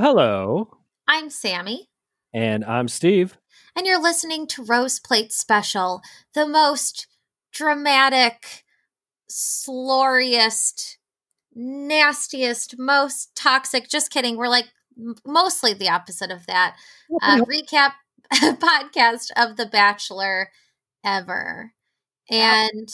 Hello. I'm Sammy. And I'm Steve. And you're listening to Rose Plate Special, the most dramatic, sloriest, nastiest, most toxic. Just kidding. We're like mostly the opposite of that. Uh, recap podcast of The Bachelor ever. And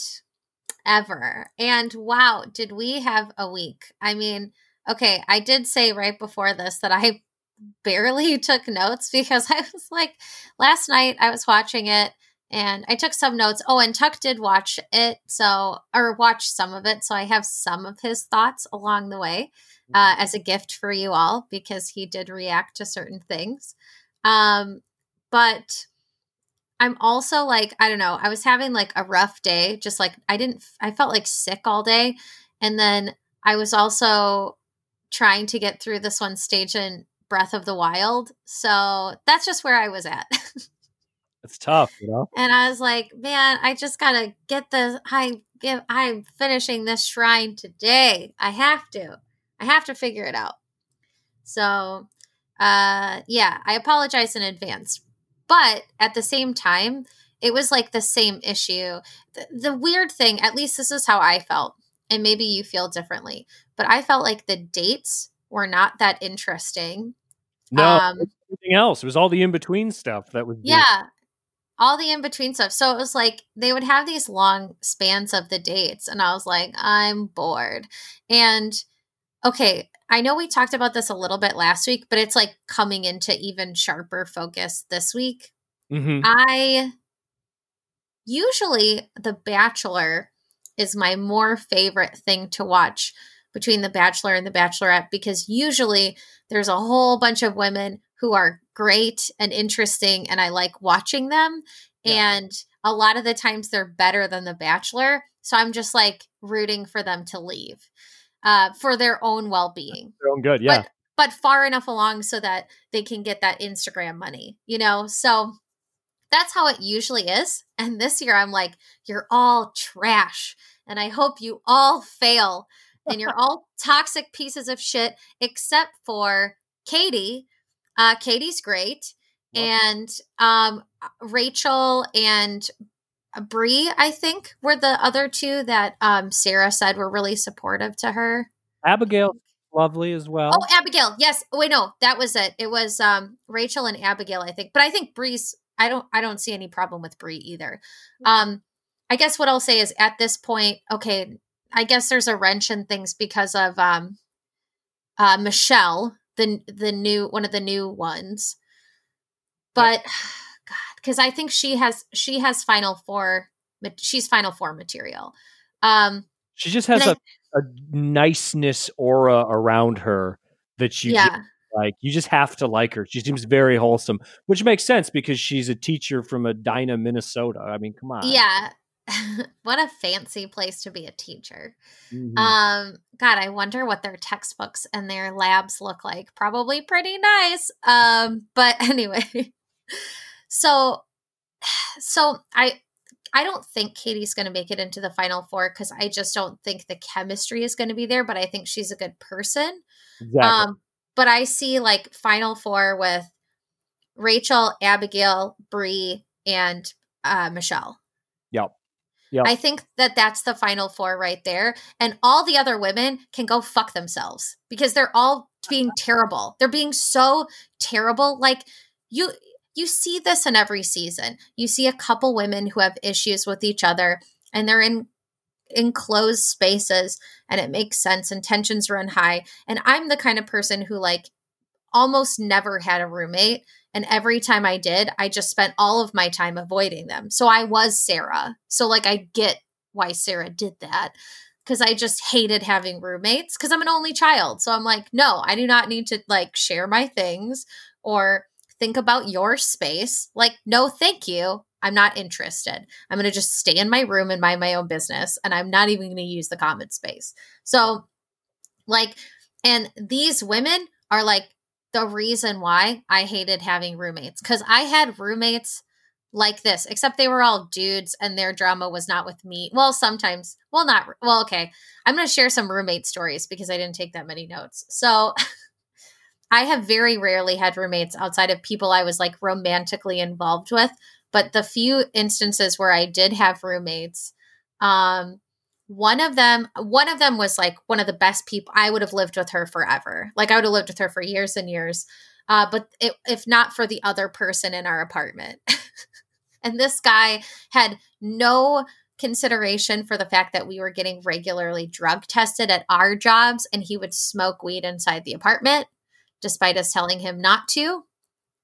ever. And wow, did we have a week? I mean, okay, I did say right before this that I barely took notes because I was like, last night I was watching it and I took some notes. Oh, and Tuck did watch it, so or watch some of it, so I have some of his thoughts along the way uh, mm-hmm. as a gift for you all because he did react to certain things. Um, but I'm also like, I don't know, I was having like a rough day, just like I didn't, I felt like sick all day, and then I was also trying to get through this one stage in Breath of the Wild. So that's just where I was at. it's tough, you know. And I was like, man, I just gotta get the I give I'm finishing this shrine today. I have to. I have to figure it out. So uh yeah, I apologize in advance. But at the same time, it was like the same issue. The, the weird thing, at least this is how I felt, and maybe you feel differently, but I felt like the dates were not that interesting. No, um, anything else. It was all the in between stuff that was. Yeah, all the in between stuff. So it was like they would have these long spans of the dates, and I was like, I'm bored. And okay, I know we talked about this a little bit last week, but it's like coming into even sharper focus this week. Mm-hmm. I usually The Bachelor is my more favorite thing to watch between The Bachelor and The Bachelorette because usually there's a whole bunch of women who are great and interesting and I like watching them. Yeah. And a lot of the times they're better than The Bachelor. So I'm just like rooting for them to leave uh, for their own well being. Their own good, yeah. But, but far enough along so that they can get that Instagram money, you know? So that's how it usually is. And this year I'm like, you're all trash. And I hope you all fail and you're all toxic pieces of shit except for Katie. Uh, Katie's great. And um, Rachel and Bri, I think, were the other two that um, Sarah said were really supportive to her. Abigail, lovely as well. Oh, Abigail. Yes. Oh, wait, no, that was it. It was um, Rachel and Abigail, I think. But I think Bri's. I don't. I don't see any problem with Bri either. Mm-hmm. Um, I guess what I'll say is at this point, okay, I guess there's a wrench in things because of um, uh, Michelle, the the new one of the new ones. But God, because I think she has she has Final Four. She's Final Four material. Um, she just has a, I, a niceness aura around her that you yeah. like. You just have to like her. She seems very wholesome, which makes sense because she's a teacher from Edina, Minnesota. I mean, come on. Yeah, what a fancy place to be a teacher. Mm-hmm. Um, God, I wonder what their textbooks and their labs look like. Probably pretty nice. Um, but anyway, so so I I don't think Katie's going to make it into the final four because I just don't think the chemistry is going to be there. But I think she's a good person. Exactly. Um, but I see like final four with Rachel, Abigail, Bri, and uh, Michelle. Yep. Yep. I think that that's the final four right there. And all the other women can go fuck themselves because they're all being terrible. They're being so terrible. Like you you see this in every season. You see a couple women who have issues with each other and they're in enclosed spaces and it makes sense and tensions run high. And I'm the kind of person who like almost never had a roommate and every time I did, I just spent all of my time avoiding them. So I was Sarah. So, like, I get why Sarah did that because I just hated having roommates because I'm an only child. So I'm like, no, I do not need to like share my things or think about your space. Like, no, thank you. I'm not interested. I'm going to just stay in my room and mind my own business. And I'm not even going to use the common space. So, like, and these women are like the reason why I hated having roommates because I had roommates like this, except they were all dudes and their drama was not with me. Well, sometimes, well, not, well, okay. I'm going to share some roommate stories because I didn't take that many notes. So I have very rarely had roommates outside of people I was like romantically involved with. But the few instances where I did have roommates, um, one of them one of them was like one of the best people i would have lived with her forever. Like i would have lived with her for years and years. Uh, but it, if not for the other person in our apartment. And this guy had no consideration for the fact that we were getting regularly drug tested at our jobs and he would smoke weed inside the apartment despite us telling him not to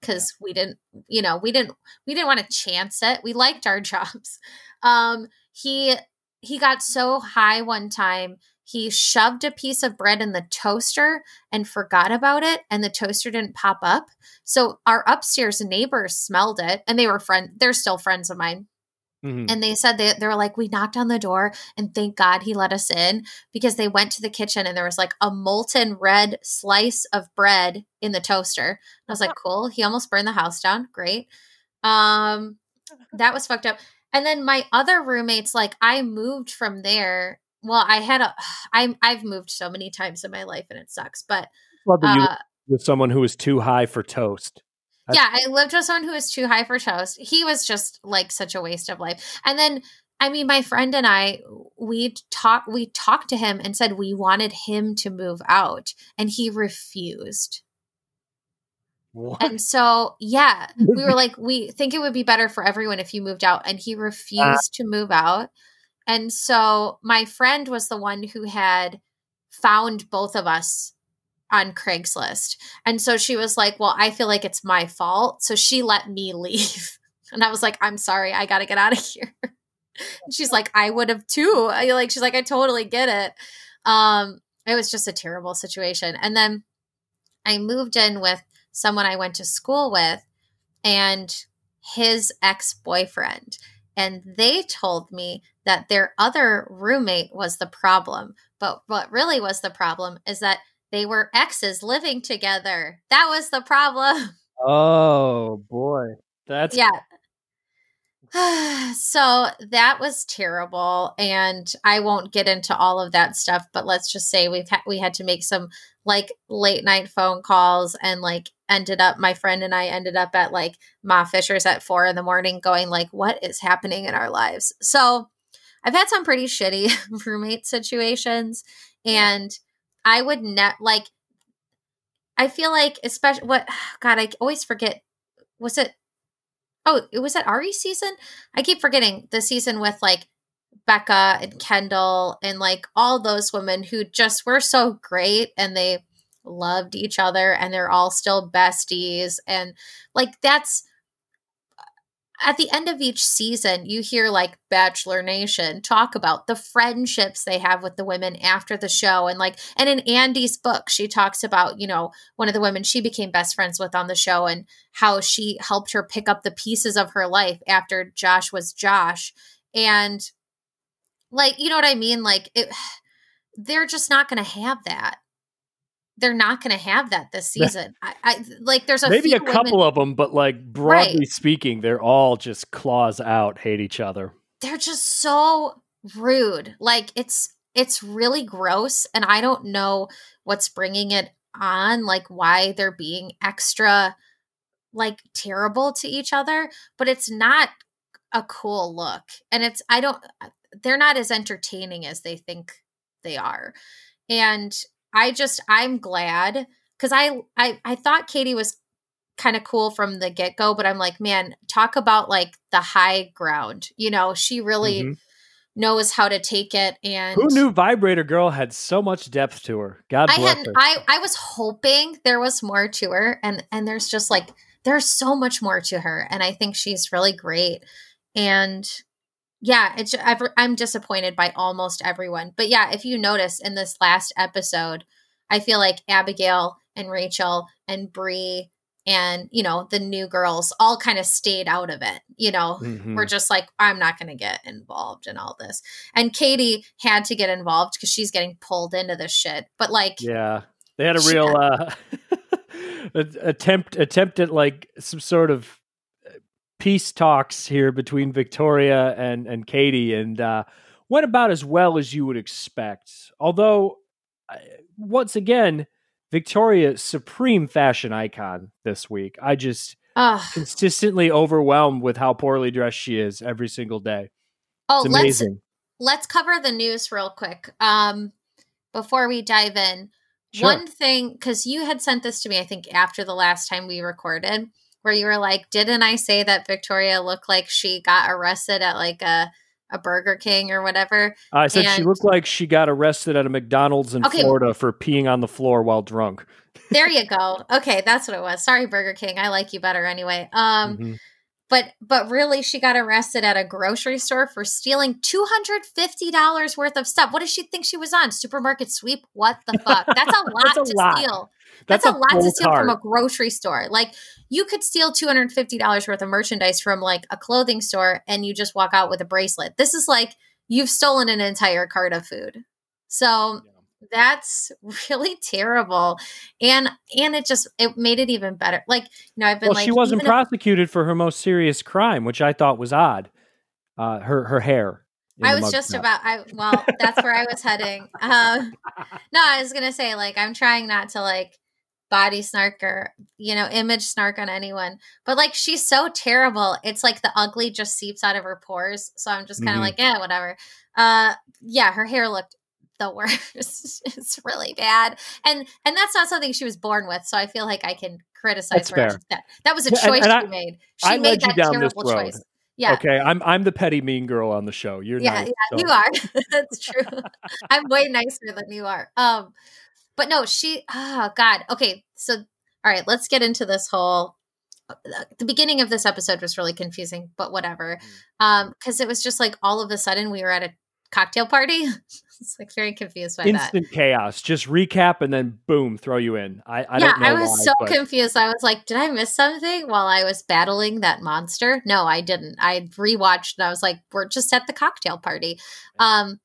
because we didn't you know we didn't we didn't want to chance it. We liked our jobs. Um he he got so high one time he shoved a piece of bread in the toaster and forgot about it and the toaster didn't pop up. So our upstairs neighbors smelled it and they were friend they're still friends of mine. Mm-hmm. and they said they, they were like we knocked on the door and thank god he let us in because they went to the kitchen and there was like a molten red slice of bread in the toaster. And i was like cool he almost burned the house down great. Um that was fucked up and then my other roommates, like I moved from there. Well, I had a, I, I've moved so many times in my life and it sucks, but well, uh, with someone who was too high for toast. That's- yeah, I lived with someone who was too high for toast. He was just like such a waste of life. And then I mean, my friend and I, we talked, we talked to him and said we wanted him to move out, and he refused. What? And so, yeah, we were like, we think it would be better for everyone if you moved out. And he uh. refused uh, to move out. And so, my friend was the one who had found both of us on Craigslist. And so she was like, Well, I feel like it's my fault. So she let me leave. And I was like, I'm sorry, I got to get out of here. And she's like, I would have too. I like, she's like, I totally get it. Um, it was just a terrible situation. And then I moved in with someone I went to school with and his ex boyfriend. And they told me that their other roommate was the problem. But what really was the problem is that they were exes living together. That was the problem. Oh boy. That's yeah. so that was terrible and i won't get into all of that stuff but let's just say we've ha- we had to make some like late night phone calls and like ended up my friend and i ended up at like ma fisher's at four in the morning going like what is happening in our lives so i've had some pretty shitty roommate situations and i would net like i feel like especially what god i always forget was it oh, it was that Arie season? I keep forgetting the season with like Becca and Kendall and like all those women who just were so great and they loved each other and they're all still besties and like that's uh, at the end of each season, you hear like Bachelor Nation talk about the friendships they have with the women after the show. And like, and in Andi's book, she talks about, you know, one of the women she became best friends with on the show and how she helped her pick up the pieces of her life after Josh was Josh. And like, you know what I mean? Like, it, they're just not going to have that they're not going to have that this season. I, I, like there's a maybe a couple women, of them, but like broadly right. speaking, they're all just claws out, hate each other. They're just so rude. Like it's it's really gross, and I don't know what's bringing it on. Like why they're being extra like terrible to each other, but it's not a cool look, and it's I don't. They're not as entertaining as they think they are. And I just I'm glad because I, I I thought Katie was kind of cool from the get go, but I'm like, man, talk about like the high ground. You know, she really mm-hmm. knows how to take it. And who knew Vibrator Girl had so much depth to her? God I bless had, her. I I was hoping there was more to her, and and there's just like there's so much more to her, and I think she's really great. And yeah, it's i am disappointed by almost everyone. But yeah, if you notice in this last episode, I feel like Abigail and Rachel and Bri and you know the new girls all kind of stayed out of it you know mm-hmm. we're just like i'm not going to get involved in all this and katie had to get involved because she's getting pulled into this shit but like yeah they had a real uh attempt attempt at like some sort of peace talks here between Victoria and and Katie, and uh, went about as well as you would expect. Although, once again, Victoria, supreme fashion icon this week. I just Ugh. consistently overwhelmed with how poorly dressed she is every single day. Oh, let's let's cover the news real quick. Um, before we dive in, sure. one thing because you had sent this to me, I think after the last time we recorded, where you were like, "Didn't I say that Victoria looked like she got arrested at like a a Burger King or whatever. I said and, she looked like she got arrested at a McDonald's in okay. Florida for peeing on the floor while drunk. there you go. Okay, that's what it was. Sorry, Burger King. I like you better anyway. Um, mm-hmm. But but really, she got arrested at a grocery store for stealing two hundred fifty dollars worth of stuff. What does she think she was on? Supermarket sweep? What the fuck? That's a lot that's a to lot. steal. That's, That's a, lot to steal cart. from a grocery store. Like you could steal $250 worth of merchandise from like a clothing store and you just walk out with a bracelet. This is like you've stolen an entire cart of food. So that's really terrible. And and it just it made it even better. Like you know i've been well, like she wasn't prosecuted if, for her most serious crime which i thought was odd uh her her hair I was just about I well, that's where I was heading. Um, no, I was gonna say like I'm trying not to like body snark or you know image snark on anyone but like she's so terrible. It's like the ugly just seeps out of her pores. So i'm just kind of mm-hmm. like yeah whatever. Uh yeah her hair looked the worst it's really bad and and that's not something she was born with so i feel like i can criticize that's her that that was a choice and, and she I, made she I made that terrible choice yeah. Okay, I'm I'm the petty mean girl on the show. You're yeah, nice, yeah, so. you are. That's true. I'm way nicer than you are. Um, but no, she, oh God. Okay. So, all right, let's get into this whole. Uh, the beginning of this episode was really confusing, but whatever. Mm. Um, because it was just like all of a sudden we were at a cocktail party. it's like very confused by Instant that. Instant chaos. Just recap and then boom, throw you in. I, I yeah, I was why, so but... confused. I was like, did I miss something while I was battling that monster? No, I didn't. I rewatched and I was like, we're just at the cocktail party. Um,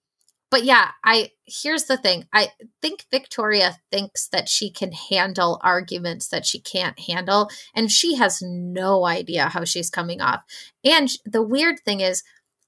but yeah, I here's the thing. I think Victoria thinks that she can handle arguments that she can't handle and she has no idea how she's coming off. And the weird thing is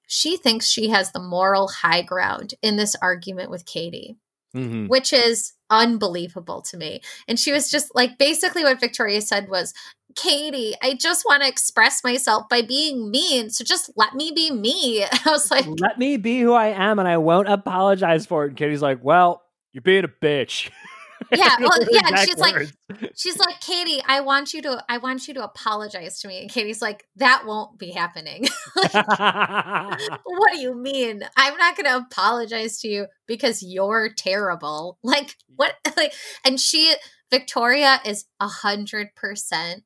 she thinks she has the moral high ground in this argument with Katie. Mm-hmm. Which is unbelievable to me. And she was just like basically what Victoria said was, Katie, I just want to express myself by being mean. So just let me be me. I was like, let me be who I am and I won't apologize for it. And Katie's like, well, you're being a bitch. yeah well yeah she's words. like she's like katie i want you to i want you to apologize to me. And katie's like that won't be happening. Like, what do you mean? I'm not going to apologize to you because you're terrible. Like what like and she victoria is a hundred percent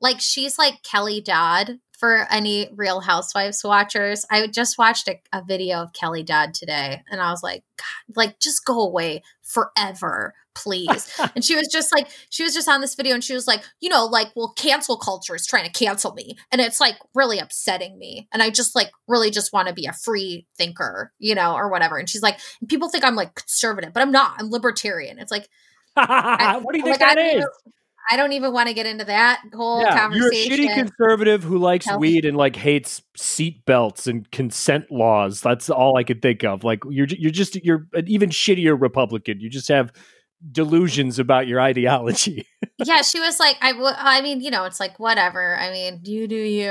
like she's like kelly dodd for any Real Housewives watchers, I just watched a, a, video of Kelly Dodd today, and I was like, God, like just go away forever, please. and she was just like, she was just on this video, and she was like, you know, like, well, cancel culture is trying to cancel me, and it's like really upsetting me, and I just like really just want to be a free thinker, you know, or whatever. And she's like, people think I'm like conservative, but I'm not. I'm libertarian. It's like. I, what do you think like, that is? I don't even want to get into that whole yeah, conversation. You're a shitty conservative who likes weed and like hates seat belts and consent laws. That's all I could think of. Like you're you're just you're an even shittier Republican. You just have delusions about your ideology. yeah, she was like, I, w- I mean, you know, it's like whatever. I mean, you do you,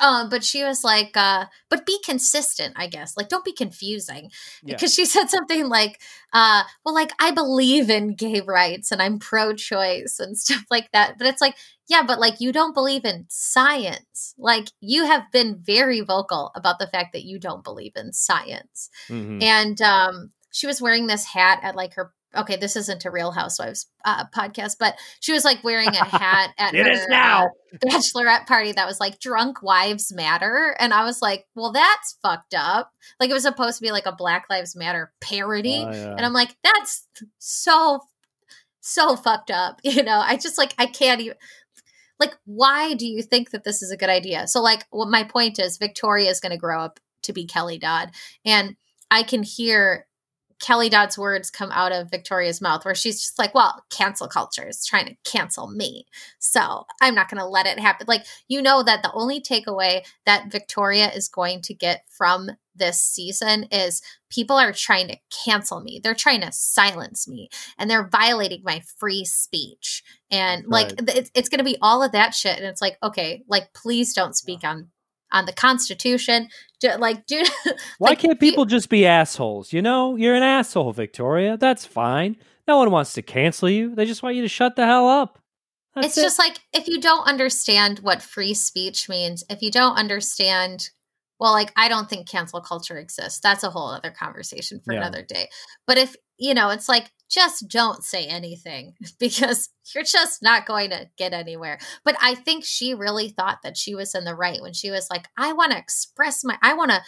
um, but she was like, uh, but be consistent, I guess. Like, don't be confusing, because yeah. she said something like, uh, well, like I believe in gay rights and I'm pro-choice and stuff like that. But it's like, yeah, but like you don't believe in science. Like you have been very vocal about the fact that you don't believe in science, mm-hmm. and um she was wearing this hat at like her okay, this isn't a Real Housewives uh, podcast, but she was like wearing a hat at it her is now. Uh, bachelorette party that was like "Drunk Wives Matter," and I was like, well, that's fucked up. Like it was supposed to be like a Black Lives Matter parody, oh, yeah. and I'm like, that's so so fucked up. You know, I just like I can't even. Like, why do you think that this is a good idea? So, like, what my point is, Victoria is going to grow up to be Kelly Dodd, and I can hear Kelly Dodd's words come out of Victoria's mouth, where she's just like, well, cancel culture is trying to cancel me. So I'm not going to let it happen. Like, you know, that the only takeaway that Victoria is going to get from this season is people are trying to cancel me. They're trying to silence me and they're violating my free speech. And right. like, it's, it's going to be all of that shit. And it's like, okay, like, please don't speak on on the Constitution. Do, like, do why like, can't people you, just be assholes? You know, you're an asshole, Victoria. That's fine. No one wants to cancel you. They just want you to shut the hell up. That's it's it. just like if you don't understand what free speech means, if you don't understand well, like I don't think cancel culture exists. That's a whole other conversation for yeah. another day. But if, you know, it's like just don't say anything because you're just not going to get anywhere. But I think she really thought that she was in the right when she was like, I want to express my, I want to,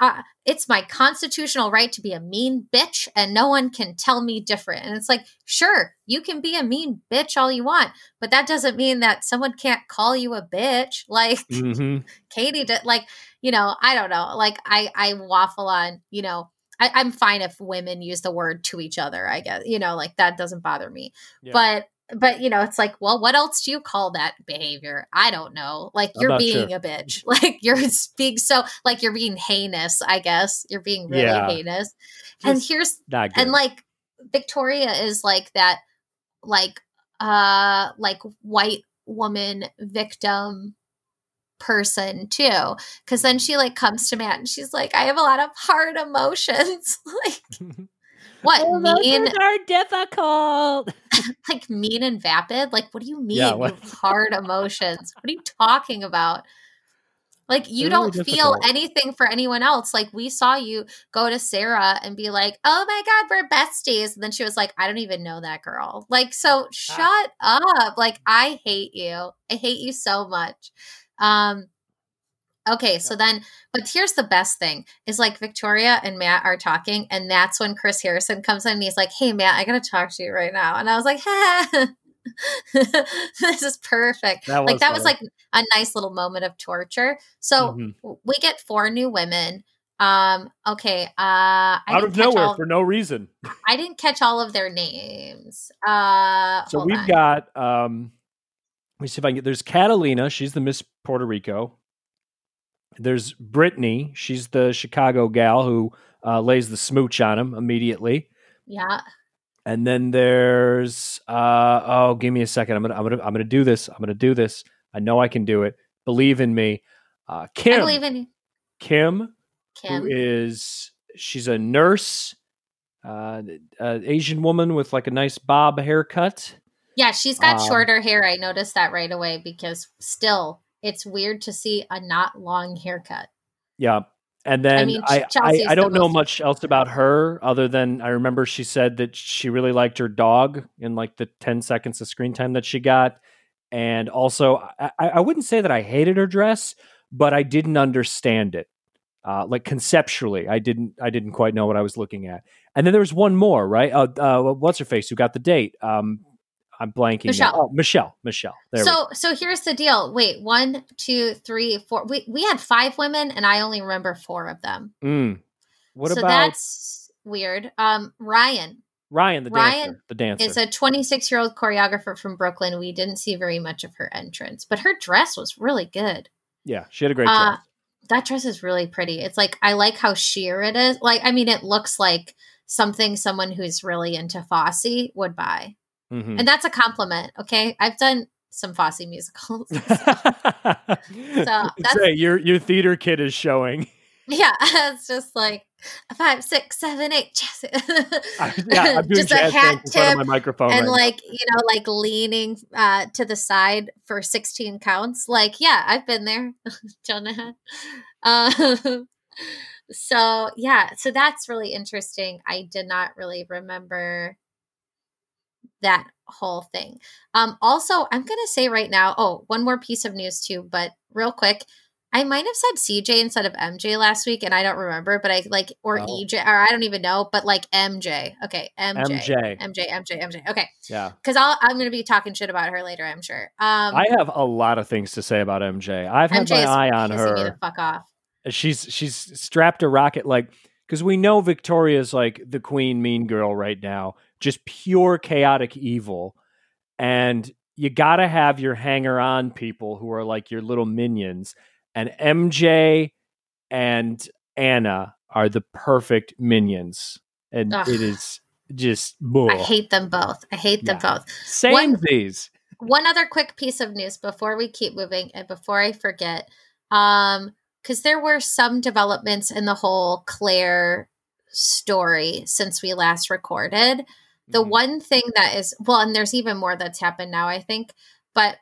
uh, it's my constitutional right to be a mean bitch and no one can tell me different. And it's like, sure, you can be a mean bitch all you want, but that doesn't mean that someone can't call you a bitch. Like mm-hmm. Katie did, like, you know, I don't know. Like I, I waffle on, you know, I, am fine if women use the word to each other. I guess you know, like that doesn't bother me. Yeah. But but you know, it's like, well, what else do you call that behavior? I don't know. Like you're being sure. a bitch. Like you're being so like you're being heinous. I guess you're being really yeah. heinous. Just and here's and like Victoria is like that, like uh, like white woman victim person too because then she like comes to matt and she's like i have a lot of hard emotions. Like what mean are difficult. like mean and vapid? Like what do you mean yeah, hard emotions? What are you talking about? Like you They're don't really feel anything for anyone else. Like we saw you go to sarah and be like oh my god we're besties. And then she was like i don't even know that girl. Like so ah. shut up. Like i hate you. I hate you so much um, okay, so then, but here's the best thing is like Victoria and Matt are talking, and that's when Chris Harrison comes in and he's like, Hey, Matt, I gotta talk to you right now. And I was like, this is perfect. That like, that funny. was like a nice little moment of torture. So mm-hmm. we get four new women. Um, okay. Uh, I out of nowhere all, for no reason. I didn't catch all of their names. Uh, so we've on. got, um, me see if I can get. There's Catalina. She's the Miss Puerto Rico. There's Brittany. She's the Chicago gal who uh, lays the smooch on him immediately. Yeah. And then there's uh, oh, give me a second. I'm gonna I'm gonna I'm gonna do this. I'm gonna do this. I know I can do it. Believe in me. Uh, Kim. I believe in you. Kim, Kim, who is she's a nurse, uh, Asian woman with like a nice bob haircut. Yeah, she's got um, shorter hair. I noticed that right away because still, it's weird to see a not long haircut. Yeah. And then I, mean, I, I, I, don't know much else about her other than I remember she said that she really liked her dog in like the 10 seconds of screen time that she got. And also, I, I wouldn't say that I hated her dress, but I didn't understand it. Uh, like conceptually, I didn't I didn't quite know what I was looking at. And then there was one more, right? Uh, uh, what's her face who got the date? Um, I'm blanking. Michelle. Oh, Michelle. Michelle. There so so here's the deal. Wait, one, two, three, four. We we had five women, and I only remember four of them. Mm. What so about? that's weird. Um, Ryan. Ryan, the Ryan dancer, the dancer is a 26 year old choreographer from Brooklyn. We didn't see very much of her entrance, but her dress was really good. Yeah, she had a great uh, dress. That dress is really pretty. It's like I like how sheer it is. Like I mean, it looks like something someone who's really into Fosse would buy. Mm-hmm. And that's a compliment. Okay. I've done some Fosse musicals. so, that's right. Your your theater kid is showing. Yeah, it's just like five, six, seven, eight. I, yeah, I'm doing just a hat tip my microphone and right like now. you know, like leaning uh, to the side for 16 counts. Like, yeah, I've been there, Jonah. Um, so yeah, so that's really interesting. I did not really remember that whole thing. Um, also, I'm going to say right now, oh, one more piece of news too, but real quick. I might have said CJ instead of MJ last week, and I don't remember, but I like or oh. EJ or I don't even know, but like MJ. Okay, MJ, MJ, MJ, MJ, MJ. Okay, yeah, because I'm going to be talking shit about her later. I'm sure. Um, I have a lot of things to say about MJ. I've had MJ my eye on her. fuck off. She's she's strapped a rocket like because we know Victoria's like the queen mean girl right now, just pure chaotic evil. And you got to have your hanger on people who are like your little minions. And MJ and Anna are the perfect minions. And Ugh. it is just. I hate them both. I hate them yeah. both. Same these. One other quick piece of news before we keep moving and before I forget. Um, because there were some developments in the whole Clare story since we last recorded. The mm-hmm. one thing that is well, and there's even more that's happened now, I think, but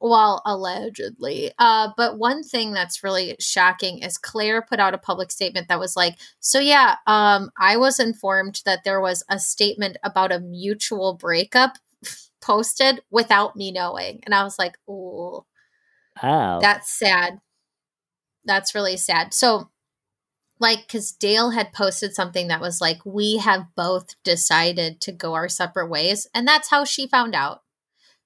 well, allegedly. Uh, but one thing that's really shocking is Clare put out a public statement that was like, so yeah, um, I was informed that there was a statement about a mutual breakup posted without me knowing. And I was like, oh, oh. that's sad. That's really sad. So like because Dale had posted something that was like, "We have both decided to go our separate ways," and that's how she found out.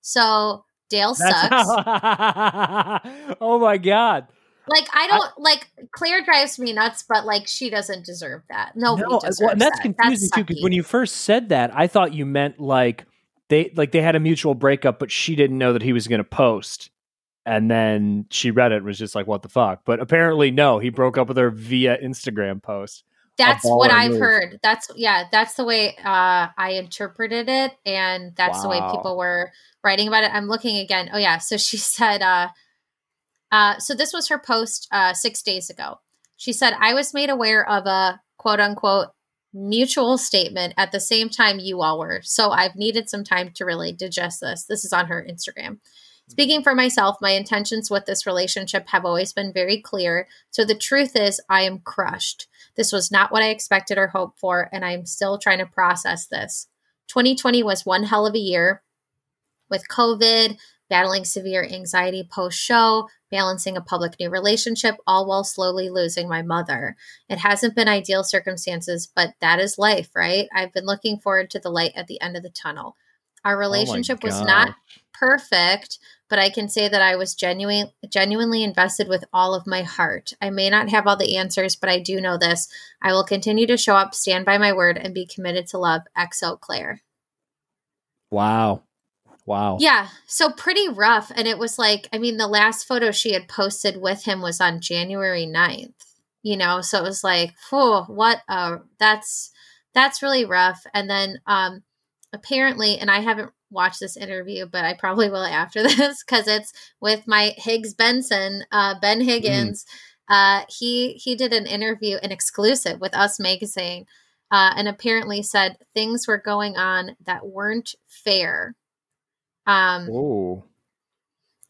So Dale sucks. How- oh my god! Like I don't I, like Clare drives me nuts, but like she doesn't deserve that. Nobody no, deserves well, and that's that. confusing that's too because when you first said that, I thought you meant like they like they had a mutual breakup, but she didn't know that he was going to post and then she read it and was just like, "What the fuck?" But apparently, no, he broke up with her via Instagram post. That's what I've move. heard. That's yeah, that's the way uh, I interpreted it, and that's wow. the way people were writing about it. I'm looking again. Oh yeah, so she said, uh, uh, so this was her post uh, six days ago. She said, "I was made aware of a quote unquote." mutual statement at the same time you all were. So I've needed some time to really digest this. This is on her Instagram. Speaking for myself, my intentions with this relationship have always been very clear. So the truth is, I am crushed. This was not what I expected or hoped for, and I am still trying to process this. 2020 was one hell of a year with COVID, battling severe anxiety post show, balancing a public new relationship, all while slowly losing my mother. It hasn't been ideal circumstances, but that is life, right? I've been looking forward to the light at the end of the tunnel. Our oh relationship oh was not perfect, but I can say that I was genuine, genuinely invested with all of my heart. I may not have all the answers, but I do know this. I will continue to show up, stand by my word, and be committed to love. XO Clare. Wow. Wow. Yeah. So pretty rough. And it was like, I mean, the last photo she had posted with him was on January 9th, you know? So it was like, oh, what uh that's that's really rough. And then um apparently, and I haven't watch this interview, but I probably will after this because it's with my Higgs Benson, uh, Ben mm-hmm. Higgins. Mm. Uh, he he did an interview, an exclusive with Us Magazine, uh, and apparently said things were going on that weren't fair. Um, oh.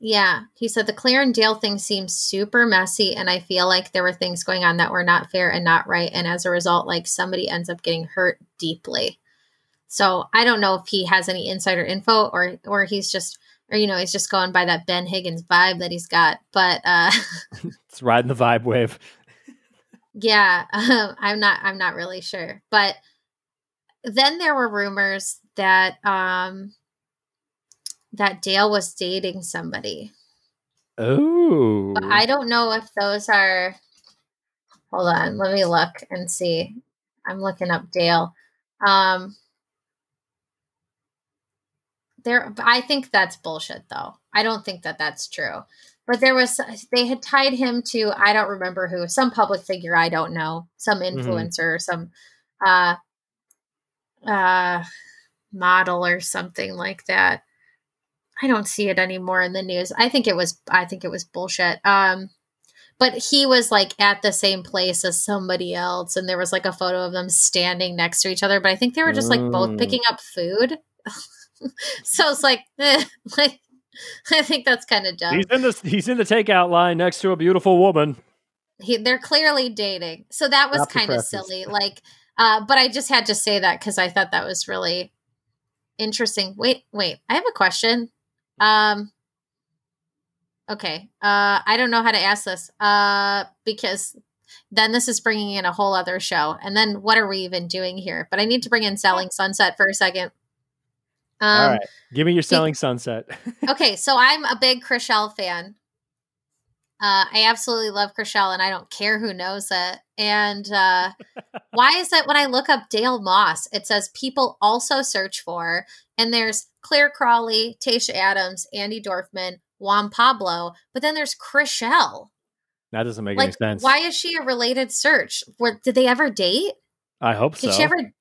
Yeah, he said the Clare and Dale thing seems super messy, and I feel like there were things going on that were not fair and not right, and as a result, like somebody ends up getting hurt deeply. So I don't know if he has any insider info or or he's just or you know he's just going by that Ben Higgins vibe that he's got. But uh, it's riding the vibe wave. yeah, um, I'm not I'm not really sure. But then there were rumors that um, that Dale was dating somebody. Oh, but I don't know if those are. Hold on, let me look and see. I'm looking up Dale. Um, there i think that's bullshit though i don't think that that's true but there was they had tied him to i don't remember who some public figure i don't know some mm-hmm. influencer mm-hmm. some uh uh model or something like that i don't see it anymore in the news i think it was i think it was bullshit um but he was like at the same place as somebody else and there was like a photo of them standing next to each other but i think they were just like both mm. picking up food so it's like, eh, like I think that's kind of dumb. He's in the he's in the takeout line next to a beautiful woman. He, they're clearly dating, so that was kind of silly. Like, uh, but I just had to say that because I thought that was really interesting. Wait, wait, I have a question. Um, okay, uh, I don't know how to ask this. Uh, because then this is bringing in a whole other show, and then what are we even doing here? But I need to bring in Selling Sunset for a second. Um, All right, give me your selling sunset. okay, so I'm a big Chrishell fan. Uh, I absolutely love Chrishell, and I don't care who knows it. And uh, why is it when I look up Dale Moss, it says people also search for, and there's Clare Crawley, Tayshia Adams, Andi Dorfman, Juan Pablo, but then there's Chrishell. That doesn't make like, any sense. Why is she a related search? Where, did they ever date? I hope did so. She ever,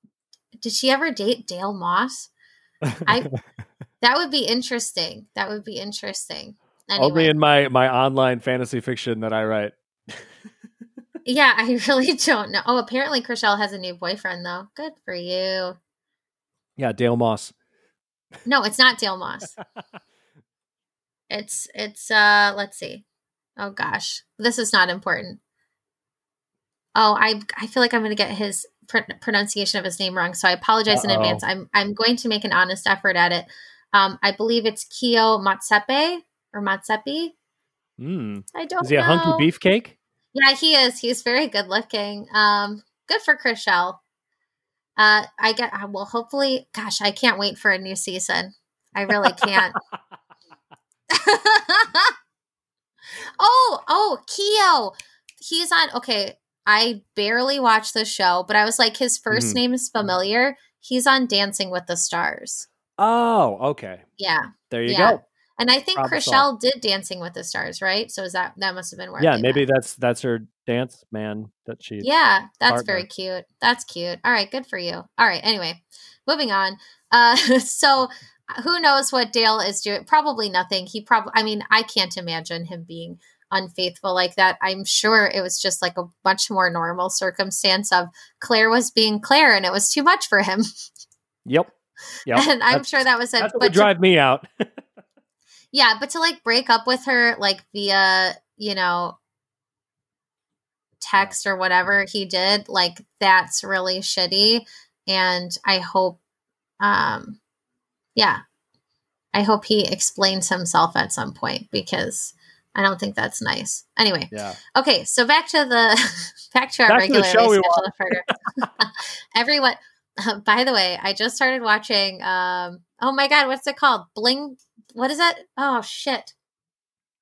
did she ever date Dale Moss? I that would be interesting. That would be interesting. Anyway. Only in my my online fantasy fiction that I write. yeah, I really don't know. Oh, apparently Chrishell has a new boyfriend though. Good for you. Yeah, Dale Moss. No, it's not Dale Moss. it's it's uh let's see. Oh gosh. This is not important. Oh, I I feel like I'm going to get his pr- pronunciation of his name wrong, so I apologize Uh-oh. in advance. I'm I'm going to make an honest effort at it. Um, I believe it's Keo Motsepe or Matsepi. Mm. I don't. Is he know. a hunky beefcake? Yeah, he is. He's very good looking. Um, good for Chrishell. Uh, I get. Uh, well, hopefully, gosh, I can't wait for a new season. I really can't. oh, oh, Keo. He's on. Okay, I barely watched the show, but I was like, his 1st mm-hmm. name is familiar. He's on Dancing with the Stars. Oh, okay. Yeah. There you yeah. go. And I think Chrishell did Dancing with the Stars, right? So is that that must have been where? Yeah, maybe met. that's that's her dance man that she. Yeah, that's partner. very cute. That's cute. All right, good for you. All right. Anyway, moving on. Uh, so who knows what Dale is doing? Probably nothing. He probably. I mean, I can't imagine him being unfaithful like that. I'm sure it was just like a much more normal circumstance of Clare was being Clare and it was too much for him. Yep. Yep. And I'm sure that was a. That's what would drive me out. Yeah, but to like break up with her like via, you know, text or whatever he did, like that's really shitty and I hope um yeah. I hope he explains himself at some point because I don't think that's nice. Anyway. Yeah. Okay, so back to the back to our back regular scheduled Everyone by the way, I just started watching um oh my god, what's it called? Bling what is that? Oh shit.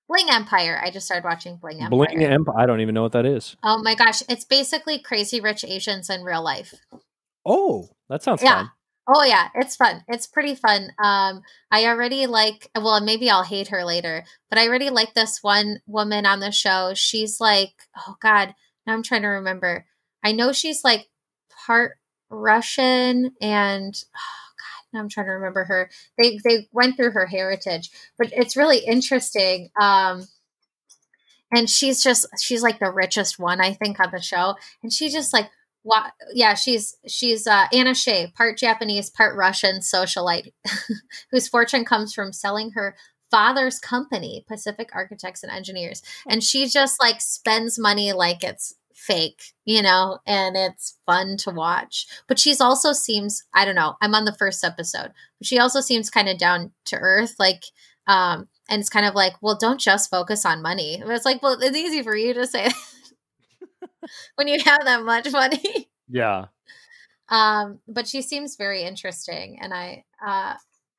Bling Empire. I just started watching Bling Empire. Bling Empire. I don't even know what that is. Oh my gosh, it's basically Crazy Rich Asians in real life. Oh, that sounds yeah. fun. Oh yeah, it's fun. It's pretty fun. Um, I already like. Well, maybe I'll hate her later, but I already like this one woman on the show. She's like, oh god, now I'm trying to remember. I know she's like part Russian and Oh god, now I'm trying to remember her. They they went through her heritage, but it's really interesting. Um, and she's just she's like the richest one I think on the show, and she just like yeah she's she's uh, Anna Shay, part Japanese, part Russian socialite, whose fortune comes from selling her father's company, Pacific Architects and Engineers, and she just like spends money like it's fake, you know, and it's fun to watch. But she's also seems, I don't know, I'm on the first episode, but she also seems kind of down to earth. Like, um, and it's kind of like, well, don't just focus on money. It's like, well, it's easy for you to say when you have that much money. Yeah. Um, but she seems very interesting. And I, uh,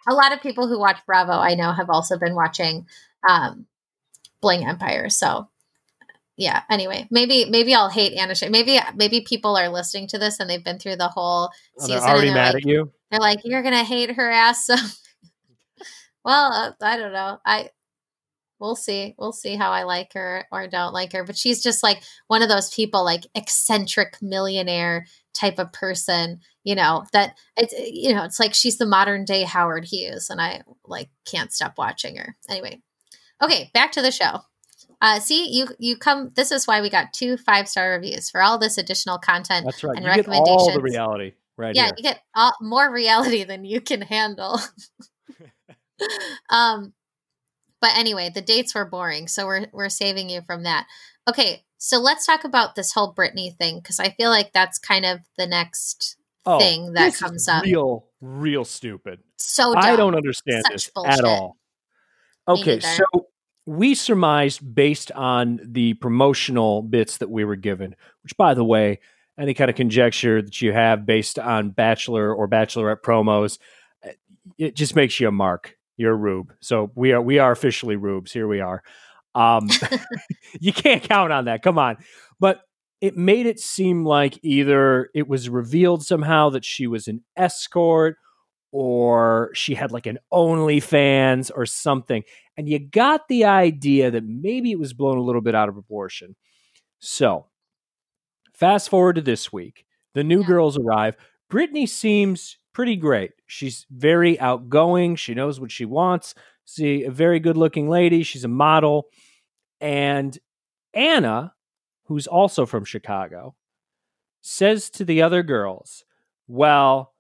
a lot of people who watch Bravo, I know, have also been watching um, Bling Empire. So yeah anyway maybe maybe i'll hate anna maybe maybe people are listening to this and they've been through the whole oh, season they're already they're mad like, at you they're like you're gonna hate her ass so well uh, i don't know i we'll see we'll see how i like her or don't like her but she's just like one of those people like eccentric millionaire type of person you know that it's you know it's like she's the modern day howard hughes and i like can't stop watching her anyway okay back to the show uh, see, you you come. This is why we got two five star reviews for all this additional content. That's right. And you recommendations. all the reality, right? Yeah, here. you get all, more reality than you can handle. um, but anyway, the dates were boring, so we're we're saving you from that. Okay, so let's talk about this whole Brittany thing because I feel like that's kind of the next oh, thing that comes up. Real, real stupid. So dumb. I don't understand Such this bullshit. at all. Okay, so we surmised based on the promotional bits that we were given, which, by the way, any kind of conjecture that you have based on Bachelor or Bachelorette promos, eh, it just makes you a mark. You're a rube. So we are we are officially rubes. Here we are. Um, you can't count on that. Come on. But it made it seem like either it was revealed somehow that she was an escort or she had like an OnlyFans or something. And you got the idea that maybe it was blown a little bit out of proportion. So, fast forward to this week. The new yeah. girls arrive. Brittany seems pretty great. She's very outgoing. She knows what she wants. See, a very good looking lady. She's a model. And Anna, who's also from Chicago, says to the other girls, Well,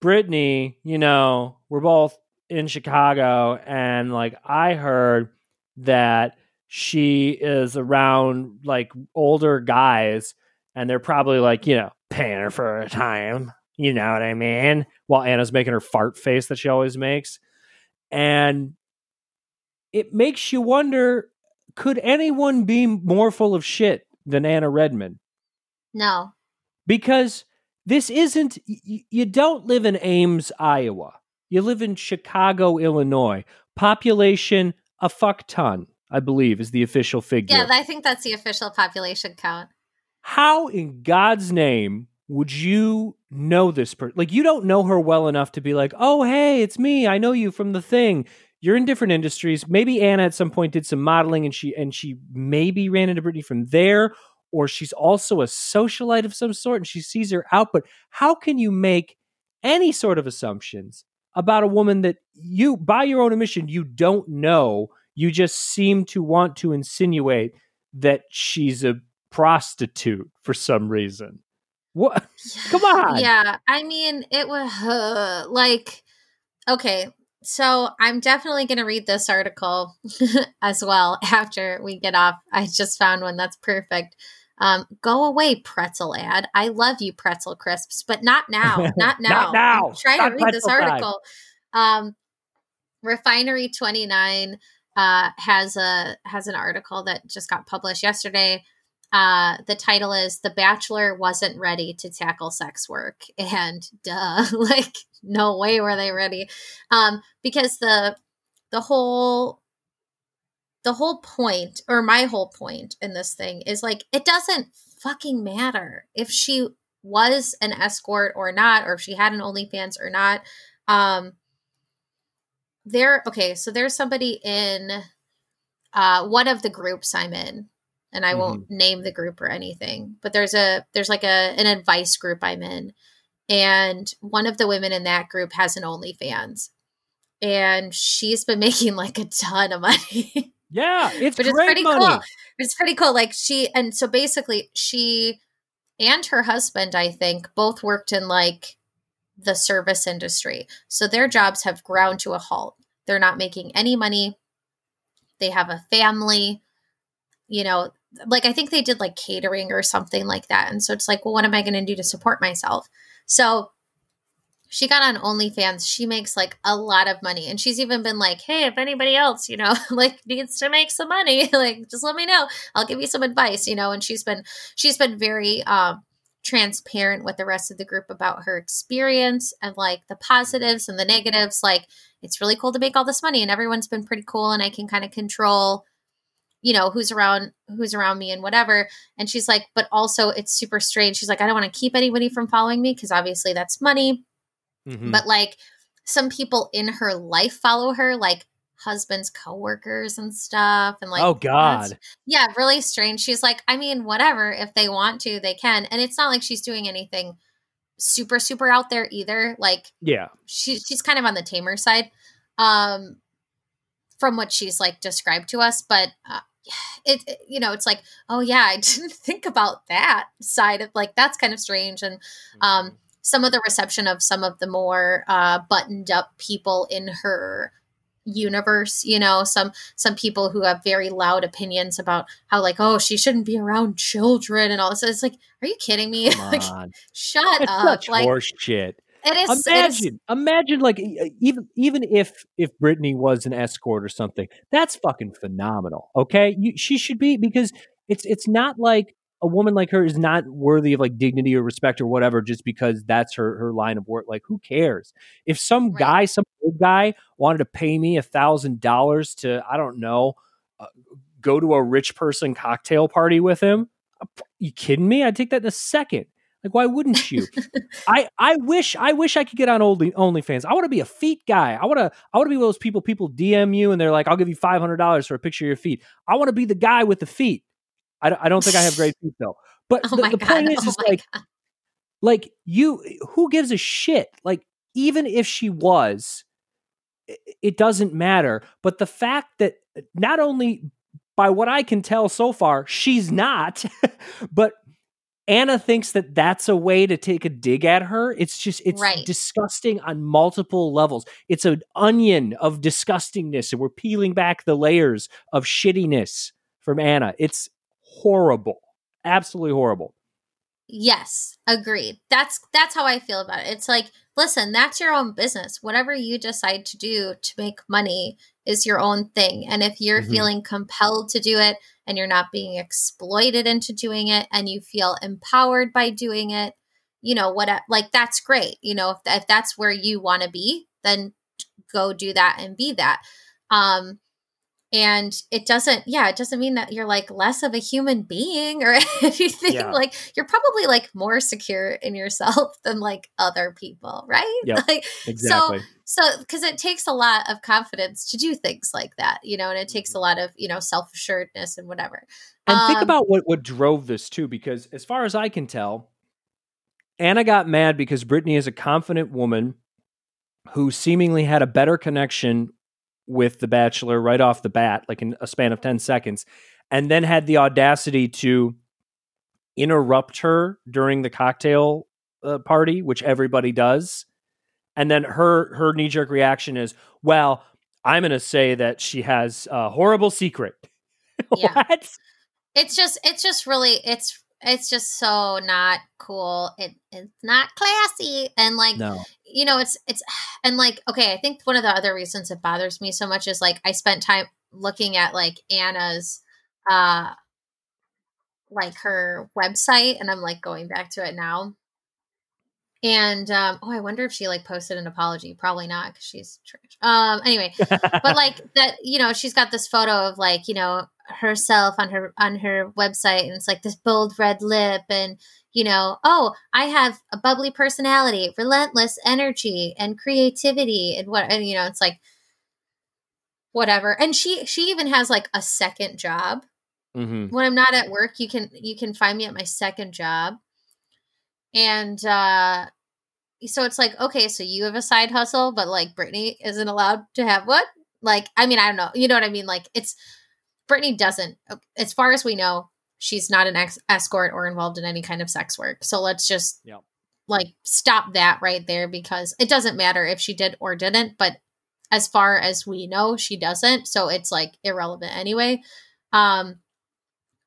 Brittany, you know, we're both in Chicago, and like I heard that she is around like older guys, and they're probably like, you know, paying her for a time. You know what I mean? While Anna's making her fart face that she always makes. And it makes you wonder could anyone be more full of shit than Anna Redman? No. Because this isn't, y- you don't live in Ames, Iowa. You live in Chicago, Illinois. Population, a fuck ton, I believe, is the official figure. Yeah, I think that's the official population count. How in God's name would you know this person? Like, you don't know her well enough to be like, oh, hey, it's me. I know you from the thing you're in different industries. Maybe Anna at some point did some modeling and she and she maybe ran into Brittany from there, or she's also a socialite of some sort and she sees her out. But how can you make any sort of assumptions about a woman that you, by your own admission, you don't know? You just seem to want to insinuate that she's a prostitute for some reason. What? Come on. Yeah, I mean, it was uh, like okay, so I'm definitely going to read this article as well after we get off. I just found one that's perfect. Um, go away, pretzel ad. I love you, pretzel crisps, but not now. Not now. not now. I'm trying not to read this article. Um, Refinery 29 uh, has a has an article that just got published yesterday. Uh, the title is "The Bachelor Wasn't Ready to Tackle Sex Work," and duh, like no way were they ready. Um because the the whole the whole point or my whole point in this thing is like it doesn't fucking matter if she was an escort or not or if she had an OnlyFans or not. Um there okay so there's somebody in uh one of the groups I'm in and I mm-hmm. won't name the group or anything but there's a there's like a an advice group I'm in and one of the women in that group has an OnlyFans. And she's been making like a ton of money. Yeah, it's but it's pretty money. cool. It's pretty cool. Like she and so basically she and her husband, I think, both worked in like the service industry. So their jobs have ground to a halt. They're not making any money. They have a family. You know, like I think they did like catering or something like that. And so it's like, well, what am I going to do to support myself? So she got on OnlyFans. She makes like a lot of money. And she's even been like, hey, if anybody else, you know, like needs to make some money, like just let me know. I'll give you some advice, you know. And she's been she's been very um transparent with the rest of the group about her experience and like the positives and the negatives. Like it's really cool to make all this money and everyone's been pretty cool and I can kind of control you know who's around who's around me and whatever. And she's like but also it's super strange. She's like i don't want to keep anybody from following me because obviously that's money. Mm-hmm. but like some people in her life follow her like husband's coworkers and stuff and like oh god. yeah really strange. She's like i mean whatever if they want to they can. And it's not like she's doing anything super super out there either. Like yeah. she, she's kind of on the tamer side um from what she's like described to us but uh, it, it, you know it's like oh yeah i didn't think about that side of like that's kind of strange and um mm-hmm. some of the reception of some of the more uh buttoned up people in her universe you know some some people who have very loud opinions about how like oh she shouldn't be around children and all this it's like are you kidding me? Like shut it's up like horse shit it is. Imagine, it is, imagine, like even even if if Brittany was an escort or something, that's fucking phenomenal. Okay, you, she should be because it's it's not like a woman like her is not worthy of like dignity or respect or whatever just because that's her her line of work. Like, who cares if some right. guy, some old guy, wanted to pay me a thousand dollars to I don't know. Uh, go to a rich person cocktail party with him. You kidding me? I'd take that in a second. Like, why wouldn't you? I I wish I wish I could get on Only OnlyFans. I want to be a feet guy. I want to I want to be one of those people. People DM you and they're like, "I'll give you five hundred dollars for a picture of your feet." I want to be the guy with the feet. I, I don't think I have great feet though. But oh the, the point is, oh is like, God. like you, who gives a shit? Like, even if she was, it doesn't matter. But the fact that not only by what I can tell so far, she's not, but Anna thinks that that's a way to take a dig at her. It's just it's right. disgusting on multiple levels. It's an onion of disgustingness, and we're peeling back the layers of shittiness from Anna. It's horrible, absolutely horrible. Yes, agreed. That's that's how I feel about it. It's like, listen, that's your own business. Whatever you decide to do to make money is your own thing. And if you're mm-hmm. feeling compelled to do it and you're not being exploited into doing it and you feel empowered by doing it, you know, what like that's great. You know, if, if that's where you want to be, then go do that and be that. Um and it doesn't yeah it doesn't mean that you're like less of a human being or anything yeah. like you're probably like more secure in yourself than like other people right Yeah, like exactly. so so because it takes a lot of confidence to do things like that you know and it takes a mm-hmm. lot of you know self-assuredness and whatever and um, think about what what drove this too because as far as i can tell anna got mad because brittany is a confident woman who seemingly had a better connection with The Bachelor right off the bat, like in a span of 10 seconds, and then had the audacity to interrupt her during the cocktail uh, party, which everybody does. And then her her knee jerk reaction is, "Well, I'm going to say that she has a horrible secret." Yeah. what? It's just it's just really it's it's just so not cool. It it's not classy and like no. you know it's it's and like okay, I think one of the other reasons it bothers me so much is like I spent time looking at like Anna's uh like her website and I'm like going back to it now. And um oh, I wonder if she like posted an apology. Probably not because she's trash. Um anyway, but like that, you know, she's got this photo of like, you know, herself on her on her website and it's like this bold red lip and you know oh i have a bubbly personality relentless energy and creativity and what and you know it's like whatever and she she even has like a second job mm-hmm. when i'm not at work you can you can find me at my second job and uh so it's like okay so you have a side hustle but like brittany isn't allowed to have what like i mean i don't know you know what i mean like it's Brittany doesn't, as far as we know, she's not an ex- escort or involved in any kind of sex work. So let's just yep. like stop that right there because it doesn't matter if she did or didn't. But as far as we know, she doesn't. So it's like irrelevant anyway. Um,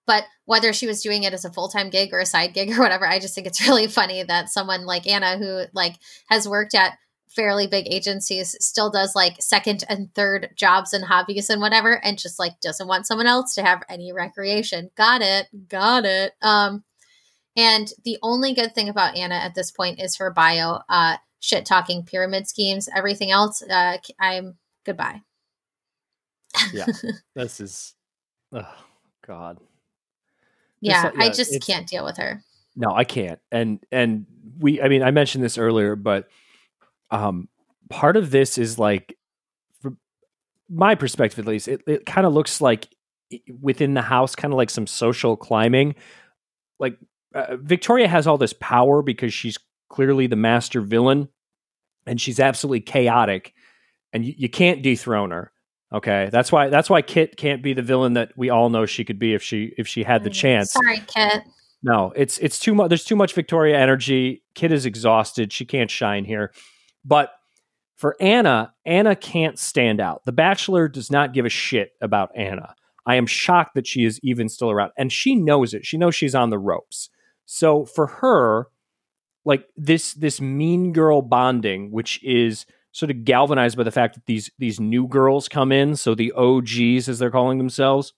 but whether she was doing it as a full-time gig or a side gig or whatever, I just think it's really funny that someone like Anna, who like has worked at fairly big agencies still does like second and third jobs and hobbies and whatever and just like doesn't want someone else to have any recreation. Got it. Got it. Um and the only good thing about anna at this point is her bio uh shit talking pyramid schemes. Everything else uh i'm goodbye. Yeah. This is oh god yeah, yeah i just can't deal with her no i can't and and we i mean i mentioned this earlier but um, part of this is like, from my perspective at least, it, it kind of looks like within the house, kind of like some social climbing. Like uh, Victoria has all this power because she's clearly the master villain, and she's absolutely chaotic, and you, you can't dethrone her. Okay, that's why that's why Kit can't be the villain that we all know she could be if she if she had the mm, chance. Sorry, Kit. No, it's it's too much. There's too much Victoria energy. Kit is exhausted. She can't shine here. But for Anna, Anna can't stand out. The Bachelor does not give a shit about Anna. I am shocked that she is even still around. And she knows it. She knows she's on the ropes. So for her, like this this mean girl bonding, which is sort of galvanized by the fact that these these new girls come in, so the OGs as they're calling themselves,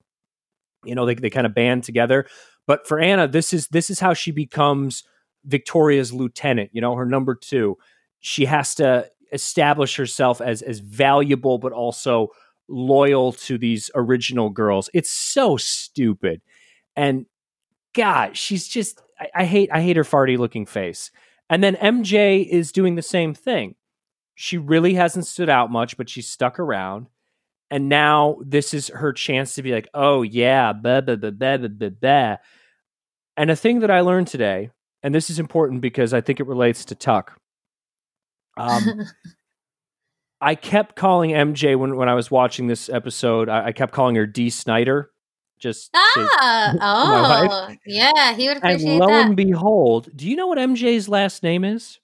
you know, they they kind of band together. But for Anna, this is this is how she becomes Victoria's lieutenant, you know, her number 2 she has to establish herself as as valuable but also loyal to these original girls. It's so stupid. And God, she's just I, I hate I hate her farty looking face. And then MJ is doing the same thing. She really hasn't stood out much, but she's stuck around. And now this is her chance to be like, oh yeah, blah, blah, blah, blah, blah, blah. And a thing that I learned today, and this is important because I think it relates to Tuck. Um, I kept calling MJ when, when I was watching this episode. I, I kept calling her Dee Snider. Just ah, oh, yeah, he would appreciate and lo that. and behold, do you know what MJ's last name is?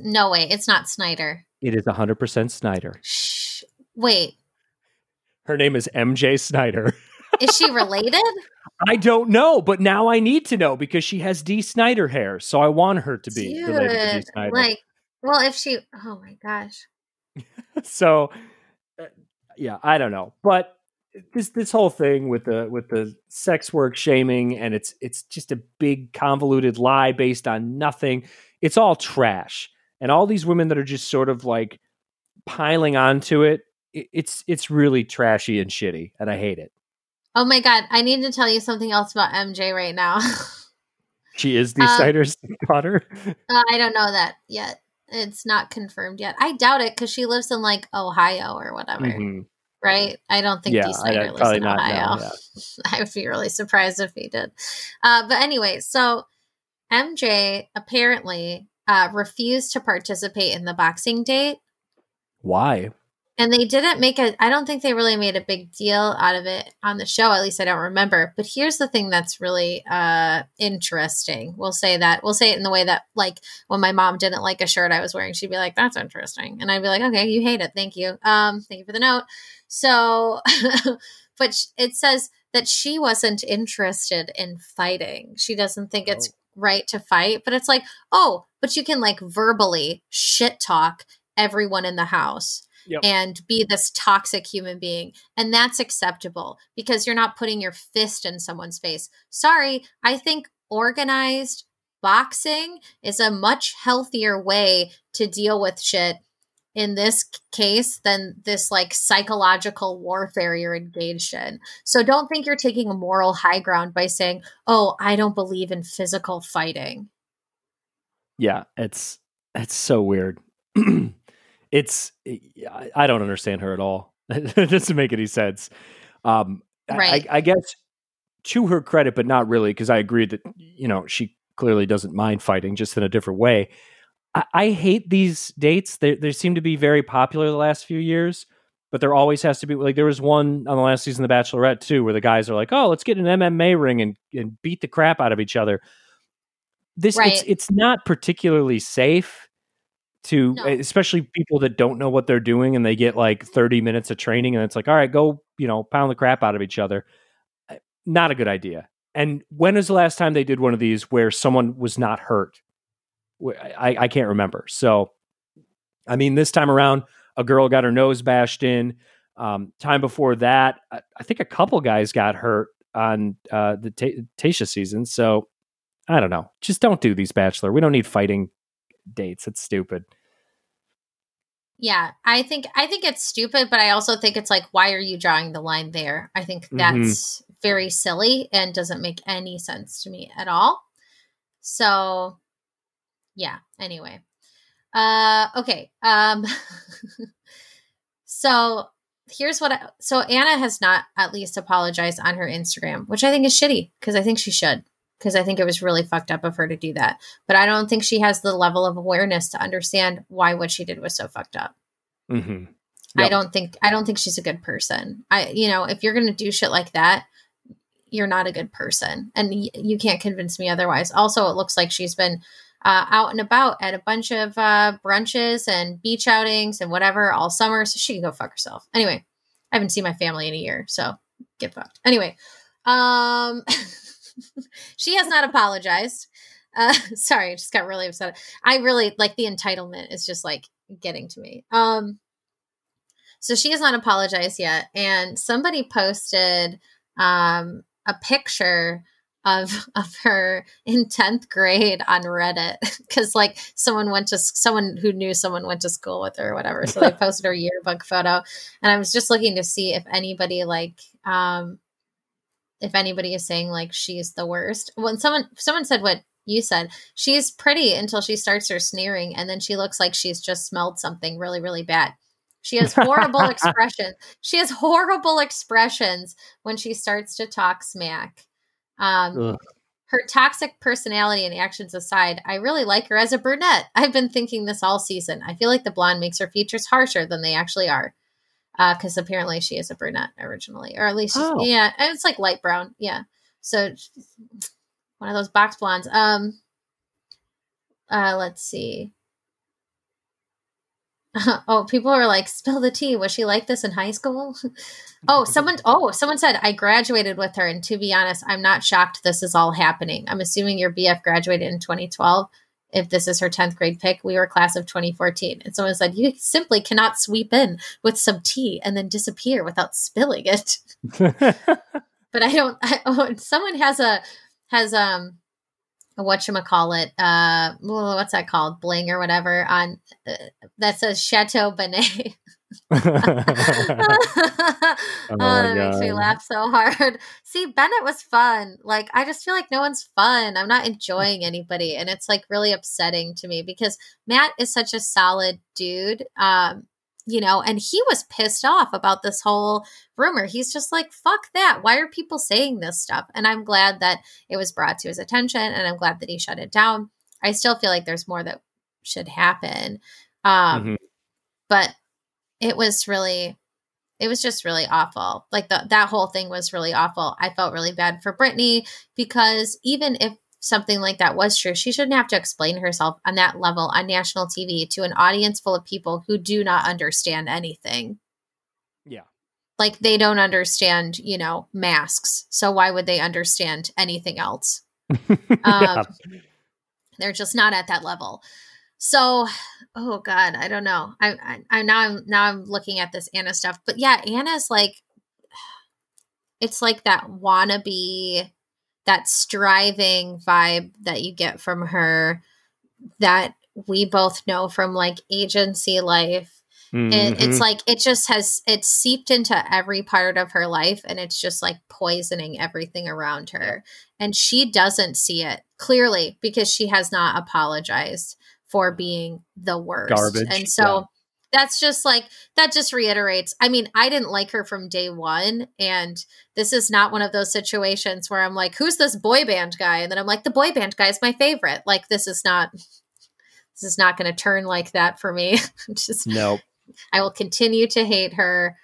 No way, it's not Snider. It is 100% Snider. Shh. Wait. Her name is MJ Snider. is she related? I don't know, but now I need to know because she has Dee Snider hair, so I want her to be Dude, related to Dee Snider. Like, well, if she, oh my gosh. so, uh, yeah, I don't know, but this this whole thing with the with the sex work shaming and it's it's just a big convoluted lie based on nothing. It's all trash, and all these women that are just sort of like piling onto it. It's it's really trashy and shitty, and I hate it. Oh my god, I need to tell you something else about MJ right now. she is the um, Snider's daughter. Uh, I don't know that yet. It's not confirmed yet. I doubt it because she lives in like Ohio or whatever. Mm-hmm. Right? I don't think yeah, Dee Snider lives in Ohio. yeah. I would be really surprised if he did. Uh, but anyway, so MJ apparently uh, refused to participate in the boxing date. Why? And they didn't make a, I don't think they really made a big deal out of it on the show. At least I don't remember. But here's the thing that's really uh, interesting. We'll say that. We'll say it in the way that, like, when my mom didn't like a shirt I was wearing, she'd be like, that's interesting. And I'd be like, okay, you hate it. Thank you. Um, thank you for the note. So, but it says that she wasn't interested in fighting. She doesn't think it's oh. Right to fight. But it's like, oh, but you can like verbally shit talk everyone in the house yep. and be this toxic human being. And that's acceptable because you're not putting your fist in someone's face. Sorry, I think organized boxing is a much healthier way to deal with shit in this case than this like psychological warfare you're engaged in. So don't think you're taking a moral high ground by saying, "Oh, I don't believe in physical fighting." Yeah, it's it's so weird. it's I don't understand her at all. it doesn't make any sense. Um, right. I, I guess to her credit, but not really, because I agree that you know she clearly doesn't mind fighting, just in a different way. I, I hate these dates. They they seem to be very popular the last few years, but there always has to be like there was one on the last season of The Bachelorette too, where the guys are like, "Oh, let's get an MMA ring and and beat the crap out of each other." This right. it's it's not particularly safe to no. especially people that don't know what they're doing and they get like 30 minutes of training and it's like all right go you know pound the crap out of each other uh, not a good idea and when was the last time they did one of these where someone was not hurt i, I can't remember so i mean this time around a girl got her nose bashed in um, time before that I, I, think a couple guys got hurt on uh, the T- Tayshia season so i don't know just don't do these bachelor we don't need fighting dates. It's stupid. Yeah, I think I think it's stupid, but I also think it's like, why are you drawing the line there? I think mm-hmm. that's mm-hmm. very silly and doesn't make any sense to me at all. So, yeah. Anyway, uh, okay. Um, so here's what. I, so Anna has not at least apologized on her Instagram, which I think is shitty because I think she should because I think it was really fucked up of her to do that. But I don't think she has the level of awareness to understand why what she did was so fucked up. Mm-hmm. Yep. I don't think I don't think she's a good person. I you know if you're gonna do shit like that, you're not a good person, and y- you can't convince me otherwise. Also, it looks like she's been uh, out and about at a bunch of uh, brunches and beach outings and whatever all summer, so she can go fuck herself. Anyway, I haven't seen my family in a year, so get fucked. Anyway, um. she has not apologized. Uh, sorry, I just got really upset. I really like the entitlement is just like getting to me. Um, so she has not apologized yet, and somebody posted um a picture of of her in 10th grade on Reddit cuz like someone went to someone who knew someone went to school with her or whatever. So they posted her yearbook photo. And I was just looking to see if anybody like um if anybody is saying like she's the worst. When someone someone said what you said she's pretty until she starts her sneering and then she looks like she's just smelled something really really bad. She has horrible expressions she has horrible expressions when she starts to talk smack um, her toxic personality and actions aside, I really like her as a brunette. I've been thinking this all season. I feel like the blonde makes her features harsher than they actually are. Because uh, apparently she is a brunette originally, or at least, oh. yeah, it's like light brown. Yeah. So one of those box blondes. Um, uh, let's see. oh, people are like, spill the tea. Was she like this in high school? oh, someone oh, someone said I graduated with her, and to be honest, I'm not shocked this is all happening. I'm assuming your BF graduated in 2012. If this is her 10th grade pick, we were class of 2014. And someone said, You simply cannot sweep in with some tea and then disappear without spilling it. but I don't I, oh, someone has a has um what you call it uh what's that called? Bling or whatever on uh, that says chateau benet. Oh, oh that makes me laugh so hard. See bennett was fun. Like i just feel like no one's fun. I'm not enjoying anybody and it's like really upsetting to me because matt is such a solid dude um you know, and he was pissed off about this whole rumor. He's just like, fuck that. Why are people saying this stuff? And I'm glad that it was brought to his attention and I'm glad that he shut it down. I still feel like there's more that should happen. Um, mm-hmm. But it was really, it was just really awful. Like the, that whole thing was really awful. I felt really bad for Brittany because even if something like that was true, she shouldn't have to explain herself on that level on national TV to an audience full of people who do not understand anything. Yeah. Like they don't understand, you know, masks. So why would they understand anything else? yeah. um, they're just not at that level. So, oh God, I don't know. I, I, I now I'm now I'm looking at this Anna stuff, but yeah, Anna's like, it's like that wannabe that striving vibe that you get from her that we both know from like agency life mm-hmm. it, it's like it just has it's seeped into every part of her life and it's just like poisoning everything around her and she doesn't see it clearly because she has not apologized for being the worst Garbage. and so that's just like that just reiterates i mean i didn't like her from day one and this is not one of those situations where i'm like who's this boy band guy? And then i'm like the boy band guy is my favorite. Like this is not this is not going to turn like that for me. Just nope. I will continue to hate her.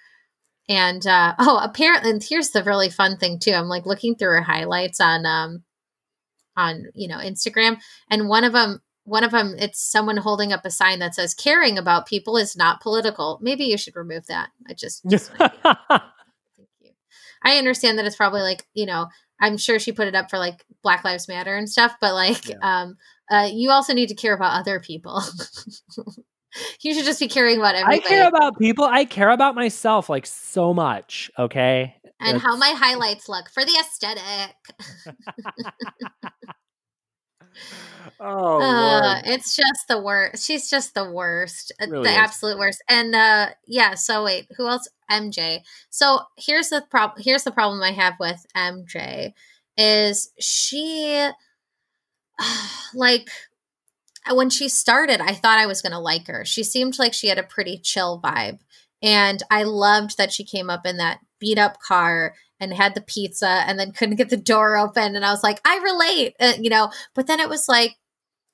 And uh oh apparently and here's the really fun thing too i'm like looking through her highlights on um on you know instagram and one of them one of them it's someone holding up a sign that says caring about people is not political maybe you should remove that i just, just thank you i understand that it's probably like you know i'm sure she put it up for like black lives matter and stuff but like yeah. um uh, you also need to care about other people you should just be caring about everybody. I care about people. I care about myself like so much. Okay. And That's... how my highlights look for the aesthetic. oh, uh, it's just the worst. She's just the worst, uh, really the is. absolute worst. And uh, yeah. So wait, who else? MJ. So here's the problem. Here's the problem I have with MJ is she like when she started, I thought I was going to like her. She seemed like she had a pretty chill vibe. And I loved that she came up in that beat up car and had the pizza and then couldn't get the door open. And i was like i relate uh, you know but then it was like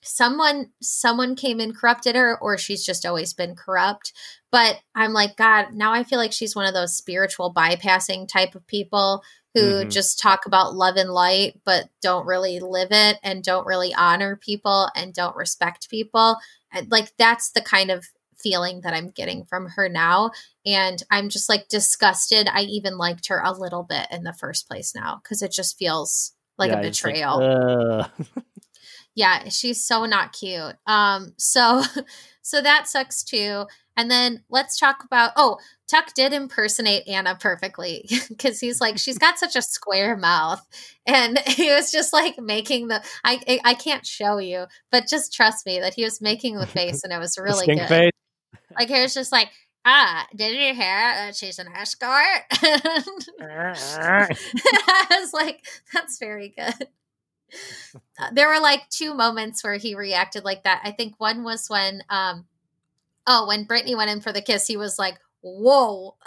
someone someone came and corrupted her or she's just always been corrupt. But i'm like god now i feel like she's one of those spiritual bypassing type of people who mm-hmm. just talk about love and light but don't really live it and don't really honor people and don't respect people. And like that's the kind of feeling that I'm getting from her now. And I'm just like disgusted. I even liked her a little bit in the first place now because it just feels like yeah, a betrayal. Like, uh... yeah, she's so not cute. Um, so so that sucks too. And then let's talk about oh, Tuck did impersonate Anna perfectly because he's like she's got such a square mouth, and he was just like making the I I can't show you, but just trust me that he was making the face, and it was really good. Face. Like he was just like ah, did you hear that she's an escort? I was like, that's very good. Uh, there were like two moments where he reacted like that. I think one was when, um, oh, when Brittany went in for the kiss, he was like, whoa.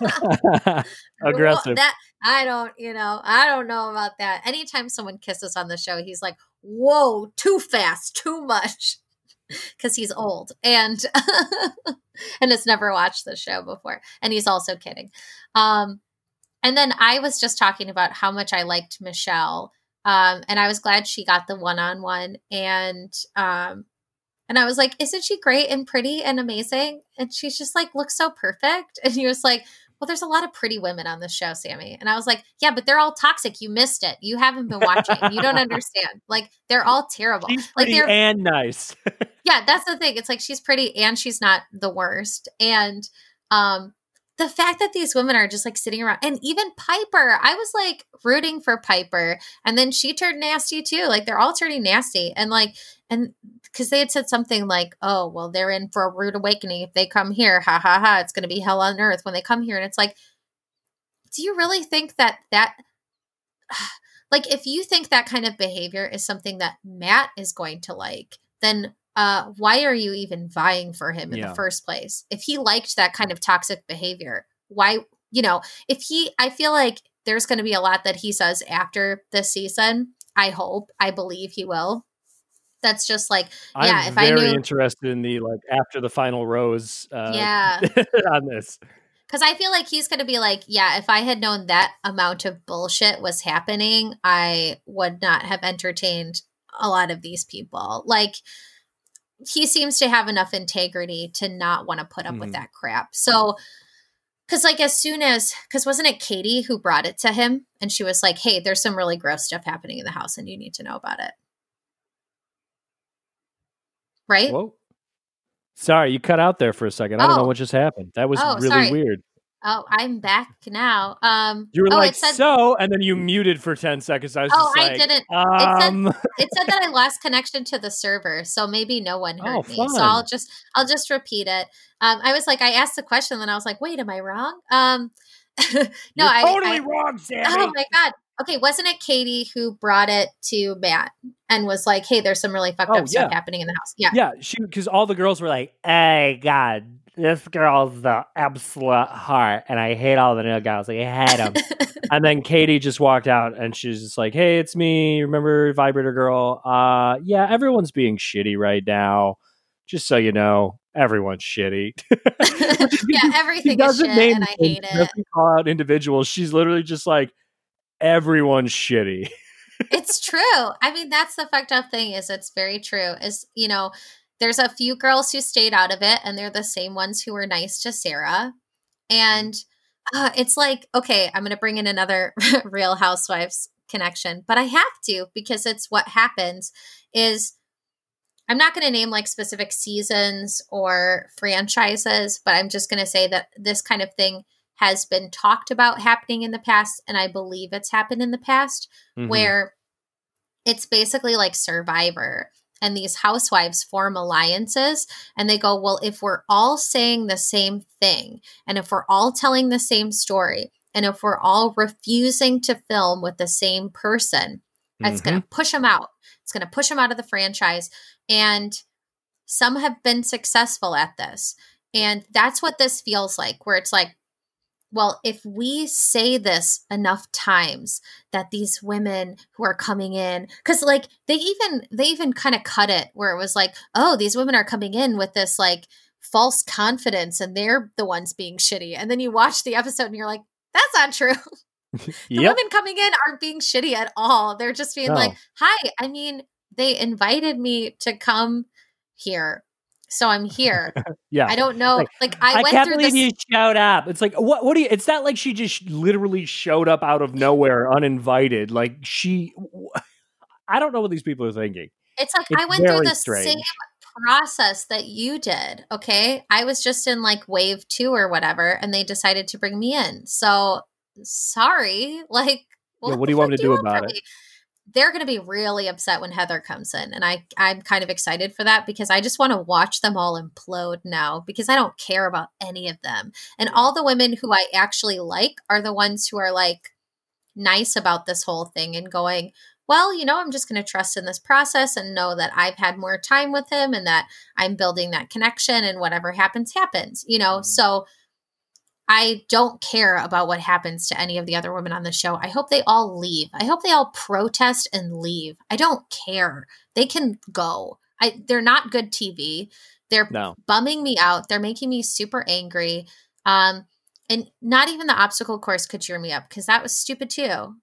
Aggressive. That I don't, you know, I don't know about that. Anytime someone kisses on the show, he's like, whoa, too fast, too much because he's old and and has never watched the show before and he's also kidding. Um and then i was just talking about how much i liked michelle um and i was glad she got the one-on-one and um and i was like isn't she great and pretty and amazing? And she's just like looks so perfect. And he was like well, there's a lot of pretty women on this show, Sammy. And I was like, yeah, but they're all toxic. You missed it. You haven't been watching. you don't understand. Like they're all terrible. She's like they're and nice. yeah, that's the thing. It's like she's pretty and she's not the worst. And um the fact that these women are just like sitting around and even Piper, I was like rooting for Piper and then she turned nasty too. Like they're all turning nasty and like and because they had said something like, "Oh, well, they're in for a rude awakening if they come here. Ha ha ha! It's going to be hell on earth when they come here." And it's like, do you really think that that, like, if you think that kind of behavior is something that Matt is going to like, then uh, why are you even vying for him in yeah. the first place? If he liked that kind of toxic behavior, why? You know, if he, I feel like there's going to be a lot that he says after this season. I hope, I believe he will that's just like yeah. I'm if very I knew, interested in the like after the final rose. Uh, yeah, on this because I feel like he's going to be like, yeah. If I had known that amount of bullshit was happening, I would not have entertained a lot of these people. Like he seems to have enough integrity to not want to put up mm. with hmm. that crap. So because like as soon as because wasn't it katie who brought it to him and she was like hey there's some really gross stuff happening in the house and you need to know about it right? Whoa. Sorry, you cut out there for a second. I don't know oh. what just happened. That was oh, really sorry. weird. Oh, I'm back now. Um, you were oh, like said, so, and then you muted for ten seconds. I was oh, I like, didn't. Um... It, said, it said that I lost connection to the server, so maybe no one heard oh, me. So I'll just I'll just repeat it. Um, I was like, I asked the question, then I was like, wait, am I wrong? Um, no, You're I totally I, wrong, Sammy. Oh my god, okay, wasn't it Katie who brought it to Matt and was like, "Hey, there's some really fucked oh, up stuff happening in the house." Yeah, yeah. She because all the girls were like, "Hey, God, this girl's the absolute heart, and I hate all the new guys. Like, I hate them." and then Katie just walked out, and she's just like, "Hey, it's me. Remember Vibrator Girl? Uh, yeah, everyone's being shitty right now. Just so you know." Everyone's shitty. yeah, everything is shit, and I hate it. Call out individuals. She's literally just like, everyone's shitty. it's true. I mean, that's the fucked up thing is it's very true. Is you know, there's a few girls who stayed out of it and they're the same ones who were nice to Sarah. And uh, it's like, okay, I'm going to bring in another Real Housewives connection, but I have to because it's what happens is I'm not going to name like specific seasons or franchises, but I'm just going to say that this kind of thing has been talked about happening in the past, and I believe it's happened in the past, mm-hmm. where it's basically like Survivor. And these housewives form alliances and they go, Well, if we're all saying the same thing, and if we're all telling the same story, and if we're all refusing to film with the same person, that's mm-hmm. going to push them out. It's going to push them out of the franchise. And some have been successful at this. And that's what this feels like, where it's like, well, if we say this enough times that these women who are coming in, because like they even they even kind of cut it where it was like, oh, these women are coming in with this like false confidence and they're the ones being shitty. And then you watch the episode and you're like, that's not true. the yep. women coming in aren't being shitty at all. They're just being no. like, hi, I mean, they invited me to come here so I'm here. yeah, I don't know. Like, like I, I went can't through believe this. you showed up. It's like what? What do you? It's not like she just literally showed up out of nowhere, uninvited. Like she, I don't know what these people are thinking. It's like it's I went through the strange. same process that you did. Okay. I was just in like wave two or whatever, and they decided to bring me in. So sorry. Like, yeah, what do you want me to do about it? They're going to be really upset when Heather comes in. And I, I'm kind of excited for that because I just want to watch them all implode now because I don't care about any of them. And all the women who I actually like are the ones who are like nice about this whole thing and going, well, you know, I'm just going to trust in this process and know that I've had more time with him and that I'm building that connection and whatever happens, happens, you know? Mm-hmm. So I don't care about what happens to any of the other women on the show. I hope they all leave. I hope they all protest and leave. I don't care. They can go. I they're not good TV. They're no. bumming me out. They're making me super angry. Um and not even the obstacle course could cheer me up because that was stupid too.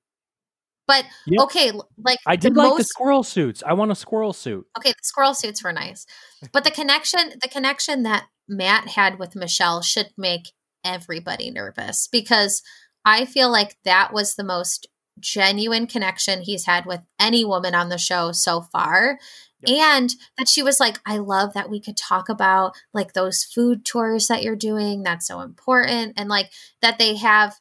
But yep. okay, like I did the like most, the squirrel suits. I want a squirrel suit. Okay, the squirrel suits were nice, but the connection, the connection that Matt had with Michelle should make everybody nervous because I feel like that was the most genuine connection he's had with any woman on the show so far. Yep. And that she was like, I love that we could talk about like those food tours that you're doing. That's so important. And like that they have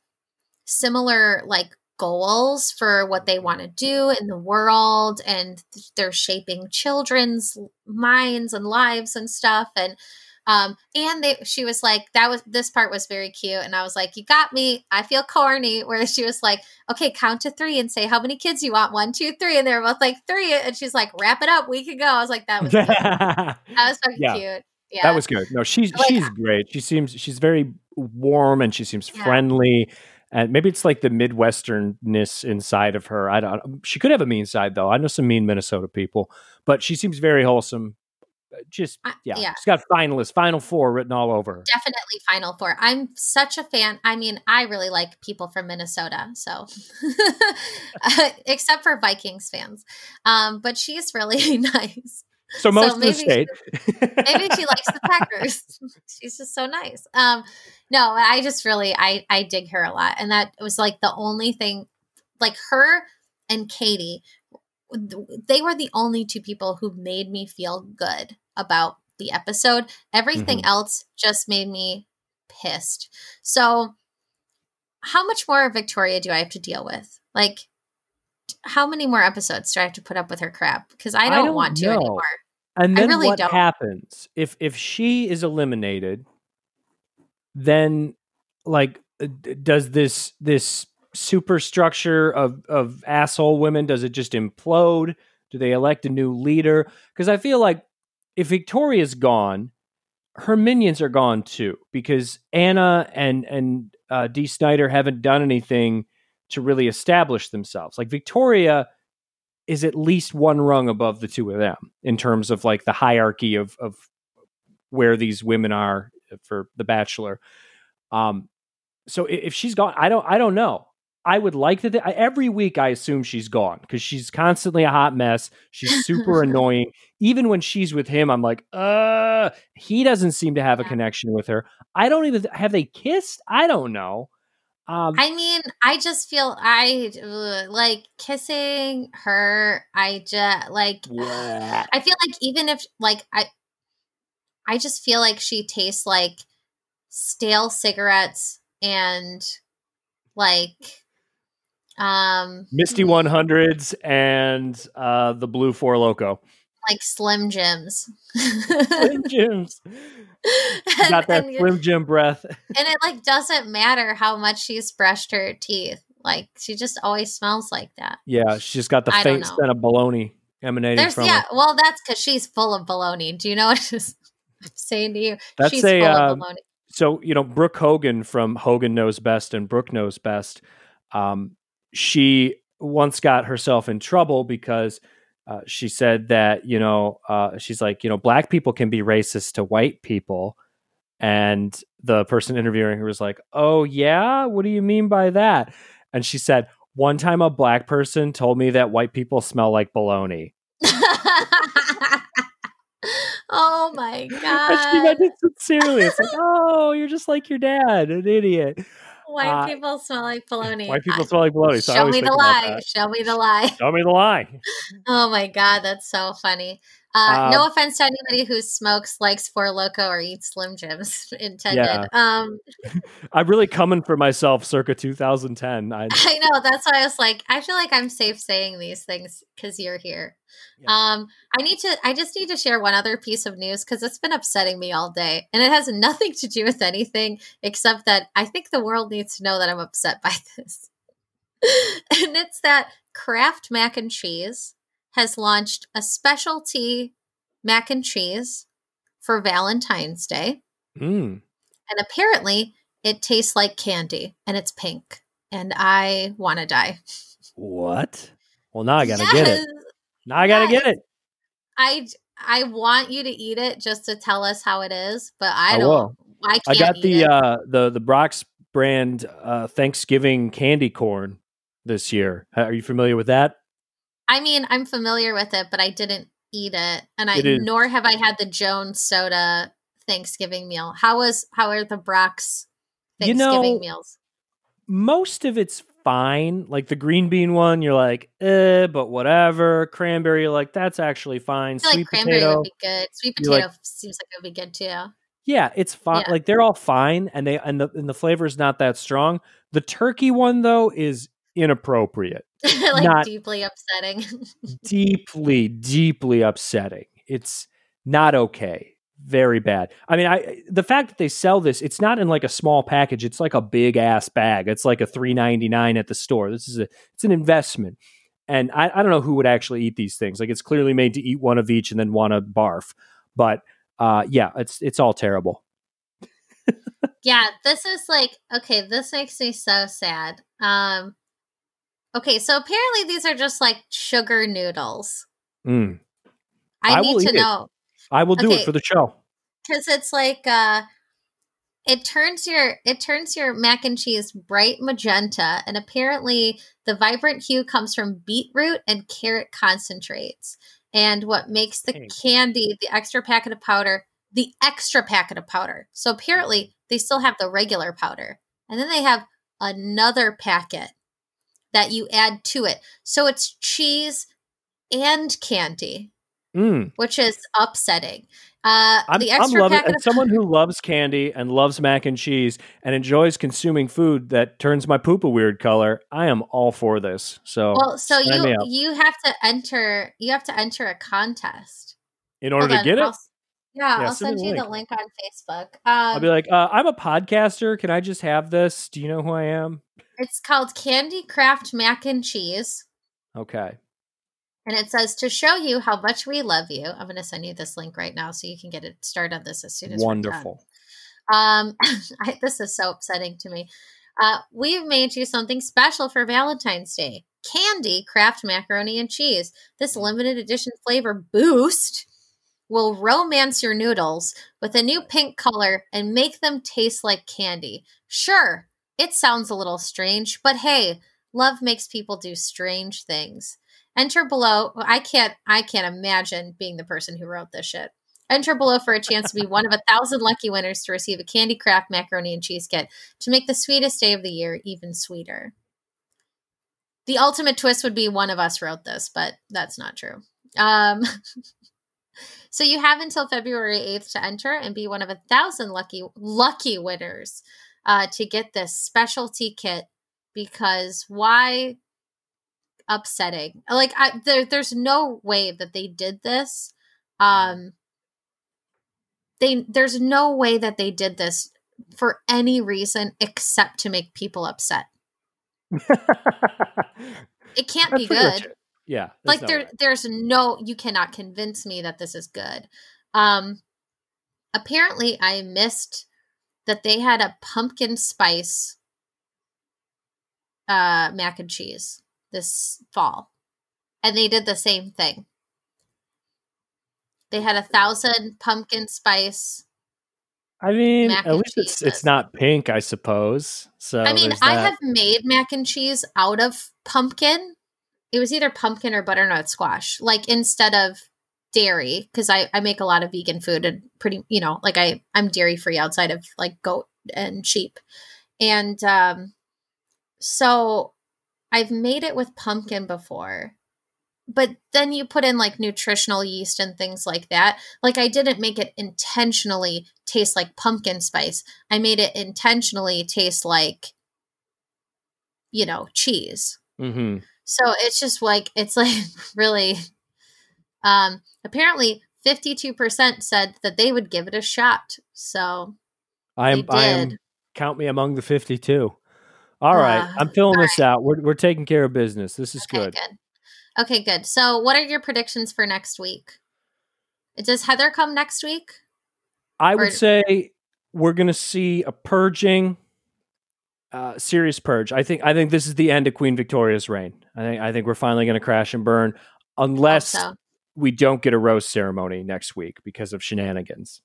similar like goals for what they want to do in the world and they're shaping children's minds and lives and stuff and um and they she was like that was this part was very cute and i was like you got me i feel corny where she was like okay count to three and say how many kids you want one two three and they're both like three and she's like wrap it up we can go i was like that was that was fucking yeah. cute yeah. That was good. No, she's like, she's great. She seems she's very warm and she seems yeah. friendly and maybe it's like the midwesternness inside of her. I don't. She could have a mean side though. I know some mean Minnesota people, but she seems very wholesome. Just yeah, yeah. she's got finalists, Final Four written all over. Definitely Final Four. I'm such a fan. I mean, I really like people from Minnesota, so except for Vikings fans. Um, but she's really nice. So most so of the state. She, maybe she likes the Packers. She's just so nice. Um, no, I just really I I dig her a lot, and that was like the only thing, like her and Katie, they were the only two people who made me feel good about the episode. Everything mm-hmm. else just made me pissed. So, how much more of Victoria do I have to deal with? Like, how many more episodes do I have to put up with her crap? Because I, I don't, want to know. anymore. And then really what don't. happens if if she is eliminated? Then, like, uh, does this this superstructure of of asshole women does it just implode? Do they elect a new leader? Because I feel like if Victoria's gone, her minions are gone too. Because Anna and and uh, Dee Snider haven't done anything to really establish themselves. Like Victoria is at least one rung above the two of them in terms of like the hierarchy of of where these women are for the bachelor um so if she's gone i don't i don't know i would like that every week i assume she's gone because she's constantly a hot mess she's super annoying even when she's with him i'm like uh he doesn't seem to have a connection with her i don't even have they kissed i don't know um, I mean, I just feel I like kissing her. I just like. Yeah. I feel like even if like I, I just feel like she tastes like stale cigarettes and like um Misty 100s and uh the blue Four Loko like Slim Jims. slim Jims. and, Got that and, Slim Jim breath. and it like doesn't matter how much she's brushed her teeth. Like she just always smells like that. Yeah, she's got the I faint scent of bologna emanating There's, from yeah, her. well, that's because she's full of bologna. Do you know what I'm saying to you? That's she's a, full uh, of bologna. So you know, Brooke Hogan from Hogan Knows Best and Brooke Knows Best. Um, she once got herself in trouble because uh, she said that you know uh, she's like you know black people can be racist to white people. And the person interviewing her was like oh yeah? What do you mean by that? And she said one time a black person told me that white people smell like baloney oh my god and she meant it sincerely. It's like oh you're just like your dad an idiot White uh, people smell like bologna. White people smell like bologna. So show me the lie. Show me the lie. Show me the lie. oh my god, that's so funny. Uh, um, no offense to anybody who smokes, likes Four Loko, or eats Slim Jims. Intended. Yeah. Um, I'm really coming for myself, circa 2010. I, I know. That's why I was like, I feel like I'm safe saying these things because you're here. Yeah. Um, I need to. I just need to share one other piece of news because it's been upsetting me all day, and it has nothing to do with anything except that I think the world needs to know that I'm upset by this. and it's that Kraft mac and cheese has launched a specialty mac and cheese for Valentine's Day. Mm. And apparently it tastes like candy and it's pink. And I want to die. What? Well, now I got to yes. get it. Now I got to yes. get it. I I want you to eat it just to tell us how it is, but I, I don't. Will. I, I got the uh the the Brach's brand uh Thanksgiving candy corn this year. Are you familiar with that? I mean, I'm familiar with it, but I didn't eat it, and I it nor have I had the Jones soda Thanksgiving meal. How was how are the Brach's Thanksgiving you know, meals? Most of it's fine. Like the green bean one, you're like, eh, but whatever. Cranberry, you're like, that's actually fine. Sweet like cranberry potato, would be good. Sweet potato like, seems like it would be good too. Yeah, it's fine. Yeah. Like they're all fine, and they and the and the flavor is not that strong. The turkey one though is inappropriate. like not deeply upsetting. deeply, deeply upsetting. It's not okay. Very bad. I mean, I the fact that they sell this, it's not in like a small package. It's like a big ass bag. It's like a three ninety nine at the store. This is a it's an investment. And I, I don't know who would actually eat these things. Like it's clearly made to eat one of each and then want to barf. But uh, yeah, it's it's all terrible. yeah, this is like okay. This makes me so sad. Um, Okay, so apparently these are just like sugar noodles. Mm. I, I, need to know. It. I will do okay. it for the show. Cuz it's like uh it turns your it turns your mac and cheese bright magenta and apparently the vibrant hue comes from beetroot and carrot concentrates. And what makes the candy, the extra packet of powder, the extra packet of powder. So apparently they still have the regular powder. And then they have another packet that you add to it. So it's cheese and candy, mm. which is upsetting. Uh, I'm, the extra I'm loving, as someone who loves candy and loves mac and cheese and enjoys consuming food that turns my poop a weird color, I am all for this. So, well, so you you have to enter you have to enter a contest in order Hold to on, get I'll, it. Yeah, yeah I'll send you link. the link on Facebook. Um, I'll be like, uh, I'm a podcaster. Can I just have this? Do you know who I am? It's called Candy Kraft Mac and Cheese. Okay. And it says to show you how much we love you. I'm going to send you this link right now so you can get it started on this as soon as wonderful. Um, I, this is so upsetting to me. Uh, we've made you something special for Valentine's Day: candy Kraft macaroni and cheese. This limited edition flavor boost will romance your noodles with a new pink color and make them taste like candy. Sure, it sounds a little strange, but hey, love makes people do strange things. Enter below. I can't I can't imagine being the person who wrote this shit. Enter below for a chance to be one of a thousand lucky winners to receive a Candy Kraft macaroni and cheese kit to make the sweetest day of the year even sweeter. The ultimate twist would be one of us wrote this, but that's not true. Um, so you have until February 8th to enter and be one of a thousand lucky lucky winners uh, to get this specialty kit because why upsetting? Like I, there, there's no way that they did this um they there's no way that they did this for any reason except to make people upset. It can't be good. yeah like no there way. there's no you cannot convince me that this is good. Um apparently i missed that they had a pumpkin spice uh, mac and cheese this fall. And they did the same thing. They had a thousand pumpkin spice. I mean, at least it's it's not pink, I suppose. So I mean, I have made mac and cheese out of pumpkin. It was either pumpkin or butternut squash. Like instead of dairy because I, I make a lot of vegan food and pretty you know like I I'm dairy free outside of like goat and sheep and um so I've made it with pumpkin before but then you put in like nutritional yeast and things like that. Like I didn't make it intentionally taste like pumpkin spice. I made it intentionally taste like, you know, cheese. Mm-hmm. So it's just like it's like really. Um, apparently, fifty-two percent said that they would give it a shot. So I'm, I am count me among the fifty-two. All right, uh, I'm filling this right. out. We're we're taking care of business. This is okay, good. good. Okay, good. So, what are your predictions for next week? Does Heather come next week? I or... would say we're going to see a purging, uh, serious purge. I think. I think this is the end of Queen Victoria's reign. I think. I think we're finally going to crash and burn, unless so. We don't get a rose ceremony next week because of shenanigans.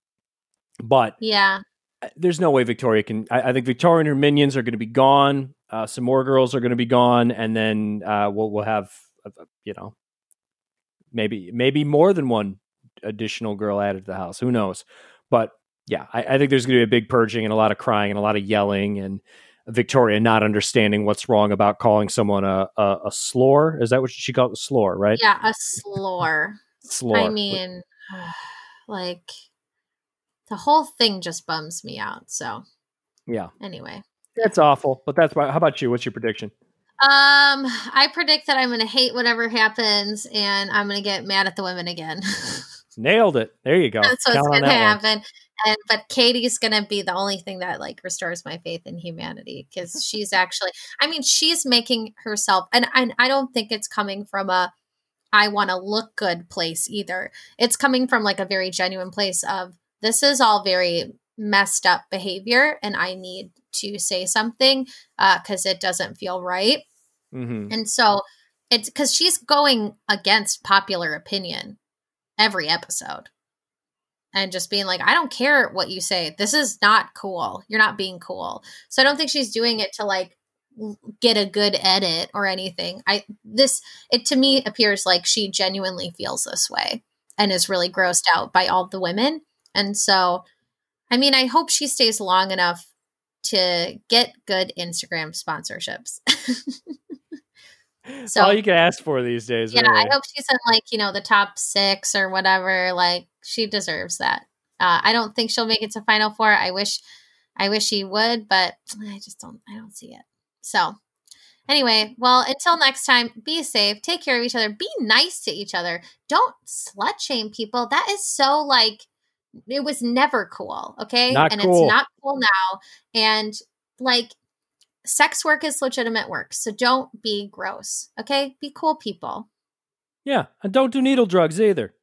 But yeah, uh, there's no way Victoria can. I, I think Victoria and her minions are going to be gone. Uh, some more girls are going to be gone, and then uh, we'll we'll have you know, maybe maybe more than one additional girl added to the house. Who knows? But yeah, I, I think there's going to be a big purging and a lot of crying and a lot of yelling and Victoria not understanding what's wrong about calling someone a a, a slore. Is that what she called? A slore, right? Yeah, a slore. slore. I mean, like the whole thing just bums me out. So yeah. Anyway, that's awful. But that's why. How about you? What's your prediction? Um, I predict that I'm going to hate whatever happens, and I'm going to get mad at the women again. Nailed it. There you go. That's what's going to happen. And but Katie's going to be the only thing that like restores my faith in humanity because she's actually. I mean, she's making herself, and I, I don't think it's coming from a I want to look good place either. It's coming from like a very genuine place of this is all very messed up behavior, and I need to say something because uh, it doesn't feel right. Mm-hmm. And so it's because she's going against popular opinion every episode and just being like, I don't care what you say. This is not cool. You're not being cool. So I don't think she's doing it to like get a good edit or anything. I this it to me appears like she genuinely feels this way and is really grossed out by all the women. And so I mean, I hope she stays long enough to get good Instagram sponsorships. so all you can ask for these days. Yeah, really. I hope she's in like you know the top six or whatever. Like she deserves that. Uh, I don't think she'll make it to Final Four. I wish, I wish she would, but I just don't. I don't see it. So anyway, well, until next time, be safe, take care of each other, be nice to each other. Don't slut shame people. That is so like it was never cool. Okay. Not and cool. it's not cool now. And like sex work is legitimate work. So don't be gross. Okay. Be cool people. Yeah. And don't do needle drugs either.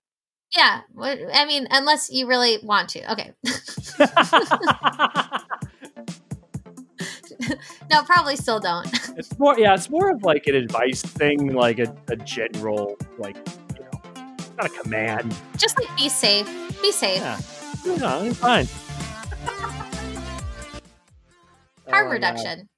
Yeah. I mean, unless you really want to. Okay. no, probably still don't. It's more, yeah, it's more of like an advice thing, like a, a general, like, you know, not a command. Just like be safe be safe. Yeah. No, fine. Harm oh, reduction.